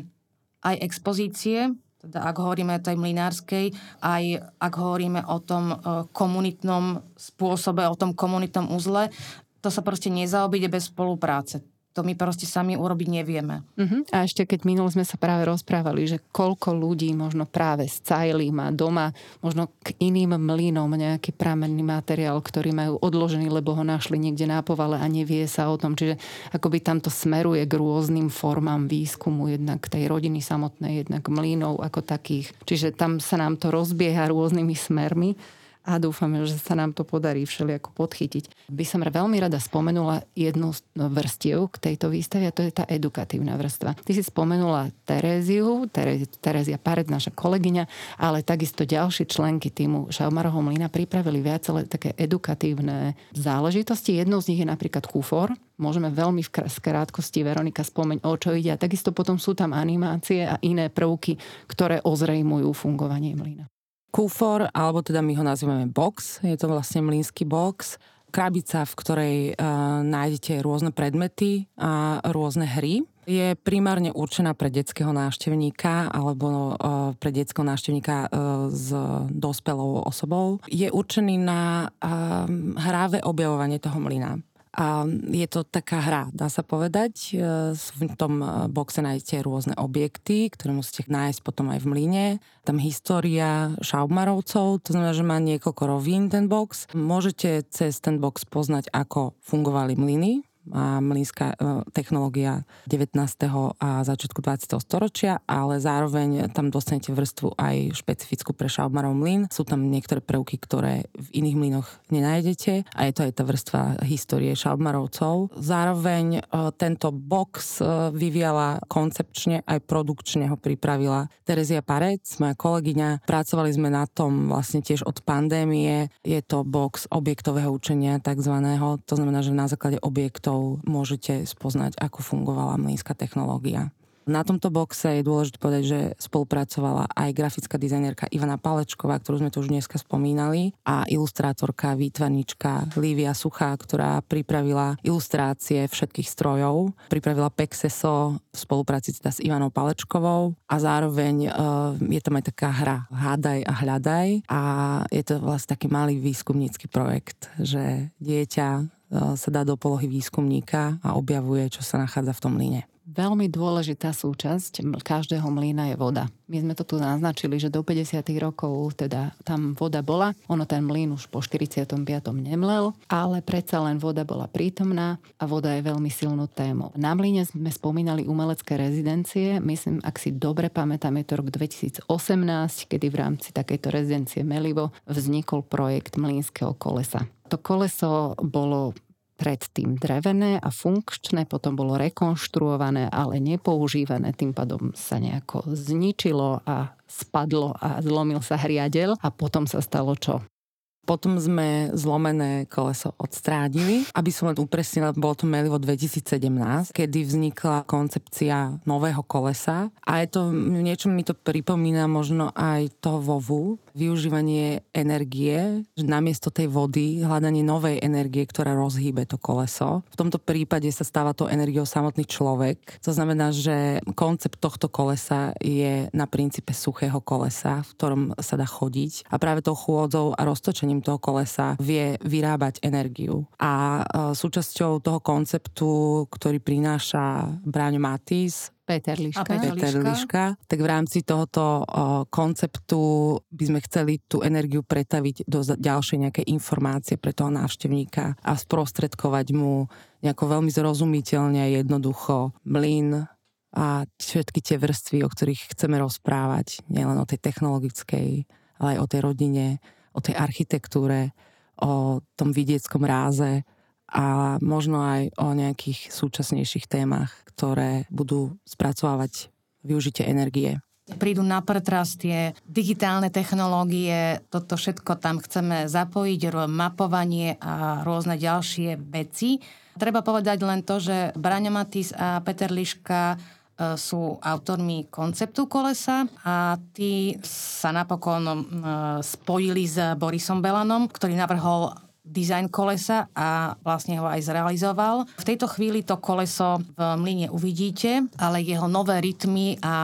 aj expozície, teda ak hovoríme o tej mlinárskej, aj ak hovoríme o tom eh, komunitnom spôsobe, o tom komunitnom uzle, to sa proste nezaobíde bez spolupráce. To my proste sami urobiť nevieme. Uh-huh. A ešte keď minul sme sa práve rozprávali, že koľko ľudí možno práve z Cajly má doma možno k iným mlynom nejaký pramenný materiál, ktorý majú odložený, lebo ho našli niekde na povale a nevie sa o tom. Čiže akoby tamto smeruje k rôznym formám výskumu, jednak tej rodiny samotnej, jednak mlynov ako takých. Čiže tam sa nám to rozbieha rôznymi smermi a dúfame, že sa nám to podarí všelijako podchytiť. By som veľmi rada spomenula jednu z vrstiev k tejto výstave a to je tá edukatívna vrstva. Ty si spomenula Teréziu, Terezia Paret, naša kolegyňa, ale takisto ďalšie členky týmu Šaumarovho mlyna pripravili viacelé také edukatívne záležitosti. Jednou z nich je napríklad kufor. Môžeme veľmi v krátkosti Veronika spomeň, o čo ide. A takisto potom sú tam animácie a iné prvky, ktoré ozrejmujú fungovanie mlyna. Kufor, alebo teda my ho nazývame box, je to vlastne mlínsky box, krabica, v ktorej uh, nájdete rôzne predmety a rôzne hry. Je primárne určená pre detského návštevníka alebo uh, pre detského návštevníka uh, s dospelou osobou. Je určený na uh, hráve objavovanie toho mlyna. A je to taká hra, dá sa povedať. E, V tom e, boxe nájdete rôzne objekty, ktoré musíte nájsť potom aj v mlyne. Tam história šaubmarovcov, to znamená, že má niekoľko rovín ten box. Môžete cez ten box poznať, ako fungovali mlyny a mlínska e, technológia 19. a začiatku 20. storočia, ale zároveň tam dostanete vrstvu aj špecifickú pre Šaubmarov mlyn. Sú tam niektoré prvky, ktoré v iných mlynoch nenájdete a je to aj tá vrstva histórie Šaubmarovcov. Zároveň e, tento box vyvíjala koncepčne aj produkčne ho pripravila Terezia Parec, moja kolegyňa. Pracovali sme na tom vlastne tiež od pandémie. Je to box objektového učenia takzvaného. To znamená, že na základe objektov môžete spoznať, ako fungovala mlínska technológia. Na tomto boxe je dôležité povedať, že spolupracovala aj grafická dizajnerka Ivana Palečková, ktorú sme tu už dneska spomínali, a ilustrátorka, výtvarnička Lívia Suchá, ktorá pripravila ilustrácie všetkých strojov. Pripravila Pexeso v spolupráci teda s Ivanou Palečkovou a zároveň uh, je tam aj taká hra Hádaj a hľadaj a je to vlastne taký malý výskumnícky projekt, že dieťa sa dá do polohy výskumníka a objavuje, čo sa nachádza v tom líne. Veľmi dôležitá súčasť každého mlyna je voda. My sme to tu naznačili, že do 50. rokov teda tam voda bola. Ono ten mlyn už po 45. nemlel, ale predsa len voda bola prítomná a voda je veľmi silnou témou. Na mlyne sme spomínali umelecké rezidencie. Myslím, ak si dobre pamätám, je to rok 2018, kedy v rámci takejto rezidencie Melivo vznikol projekt mlynského kolesa. To koleso bolo predtým drevené a funkčné, potom bolo rekonštruované, ale nepoužívané, tým pádom sa nejako zničilo a spadlo a zlomil sa hriadel a potom sa stalo čo? Potom sme zlomené koleso odstrádili. Aby som len upresnila, bolo to Melivo 2017, kedy vznikla koncepcia nového kolesa. A je to, niečo mi to pripomína možno aj to vovu, využívanie energie, namiesto tej vody hľadanie novej energie, ktorá rozhýbe to koleso. V tomto prípade sa stáva to energiou samotný človek. To znamená, že koncept tohto kolesa je na princípe suchého kolesa, v ktorom sa dá chodiť. A práve tou chôdzou a roztočením toho kolesa vie vyrábať energiu. A e, súčasťou toho konceptu, ktorý prináša Bráňo Matis, Peter Liška. Peter, Peter Liška. Tak v rámci tohoto o, konceptu by sme chceli tú energiu pretaviť do ďalšej nejakej informácie pre toho návštevníka a sprostredkovať mu nejako veľmi zrozumiteľne a jednoducho mlyn a všetky tie vrstvy, o ktorých chceme rozprávať, nielen o tej technologickej, ale aj o tej rodine, o tej architektúre, o tom vidieckom ráze, a možno aj o nejakých súčasnejších témach, ktoré budú spracovávať využitie energie. Prídu na pretras tie digitálne technológie, toto všetko tam chceme zapojiť, mapovanie a rôzne ďalšie veci. Treba povedať len to, že Braňo Matis a Peter Liška e, sú autormi konceptu kolesa a tí sa napokon e, spojili s Borisom Belanom, ktorý navrhol dizajn kolesa a vlastne ho aj zrealizoval. V tejto chvíli to koleso v mlyne uvidíte, ale jeho nové rytmy a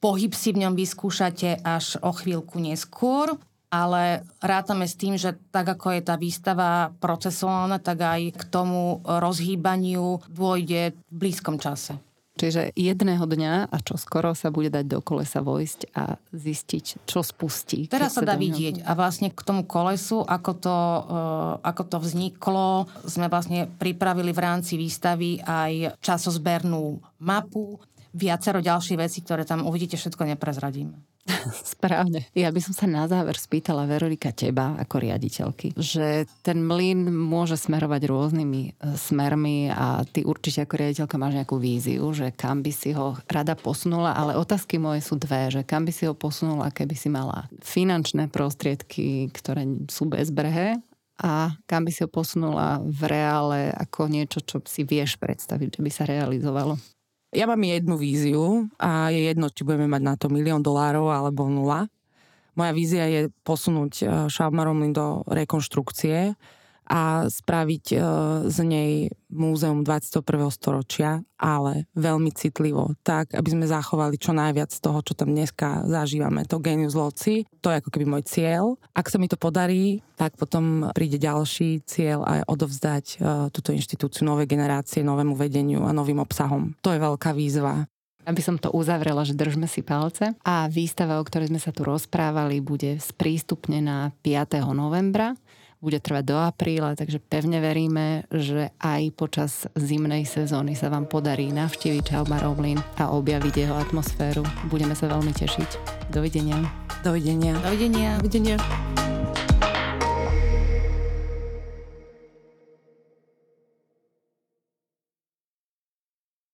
pohyb si v ňom vyskúšate až o chvíľku neskôr ale rátame s tým, že tak ako je tá výstava procesuálna, tak aj k tomu rozhýbaniu dôjde v blízkom čase. Čiže jedného dňa a čo skoro sa bude dať do kolesa vojsť a zistiť, čo spustí. Teraz sa dá vidieť a vlastne k tomu kolesu, ako to, uh, ako to vzniklo, sme vlastne pripravili v rámci výstavy aj časozbernú mapu, viacero ďalších vecí, ktoré tam uvidíte, všetko neprezradím. [LAUGHS] Správne. Ja by som sa na záver spýtala Veronika teba ako riaditeľky, že ten mlyn môže smerovať rôznymi e, smermi a ty určite ako riaditeľka máš nejakú víziu, že kam by si ho rada posunula, ale otázky moje sú dve, že kam by si ho posunula, keby si mala finančné prostriedky, ktoré sú bezbrehé a kam by si ho posunula v reále ako niečo, čo si vieš predstaviť, že by sa realizovalo? Ja mám jednu víziu a je jedno, či budeme mať na to milión dolárov alebo nula. Moja vízia je posunúť eh, Šalmaromlin do rekonštrukcie a spraviť e, z nej múzeum 21. storočia, ale veľmi citlivo, tak, aby sme zachovali čo najviac z toho, čo tam dneska zažívame, to genius loci. To je ako keby môj cieľ. Ak sa mi to podarí, tak potom príde ďalší cieľ a odovzdať e, túto inštitúciu novej generácie, novému vedeniu a novým obsahom. To je veľká výzva. Aby som to uzavrela, že držme si palce. A výstava, o ktorej sme sa tu rozprávali, bude sprístupnená 5. novembra bude trvať do apríla, takže pevne veríme, že aj počas zimnej sezóny sa vám podarí navštíviť Čaubarov mlyn a objaviť jeho atmosféru. Budeme sa veľmi tešiť. Dovidenia. Dovidenia. Dovidenia. Videnia.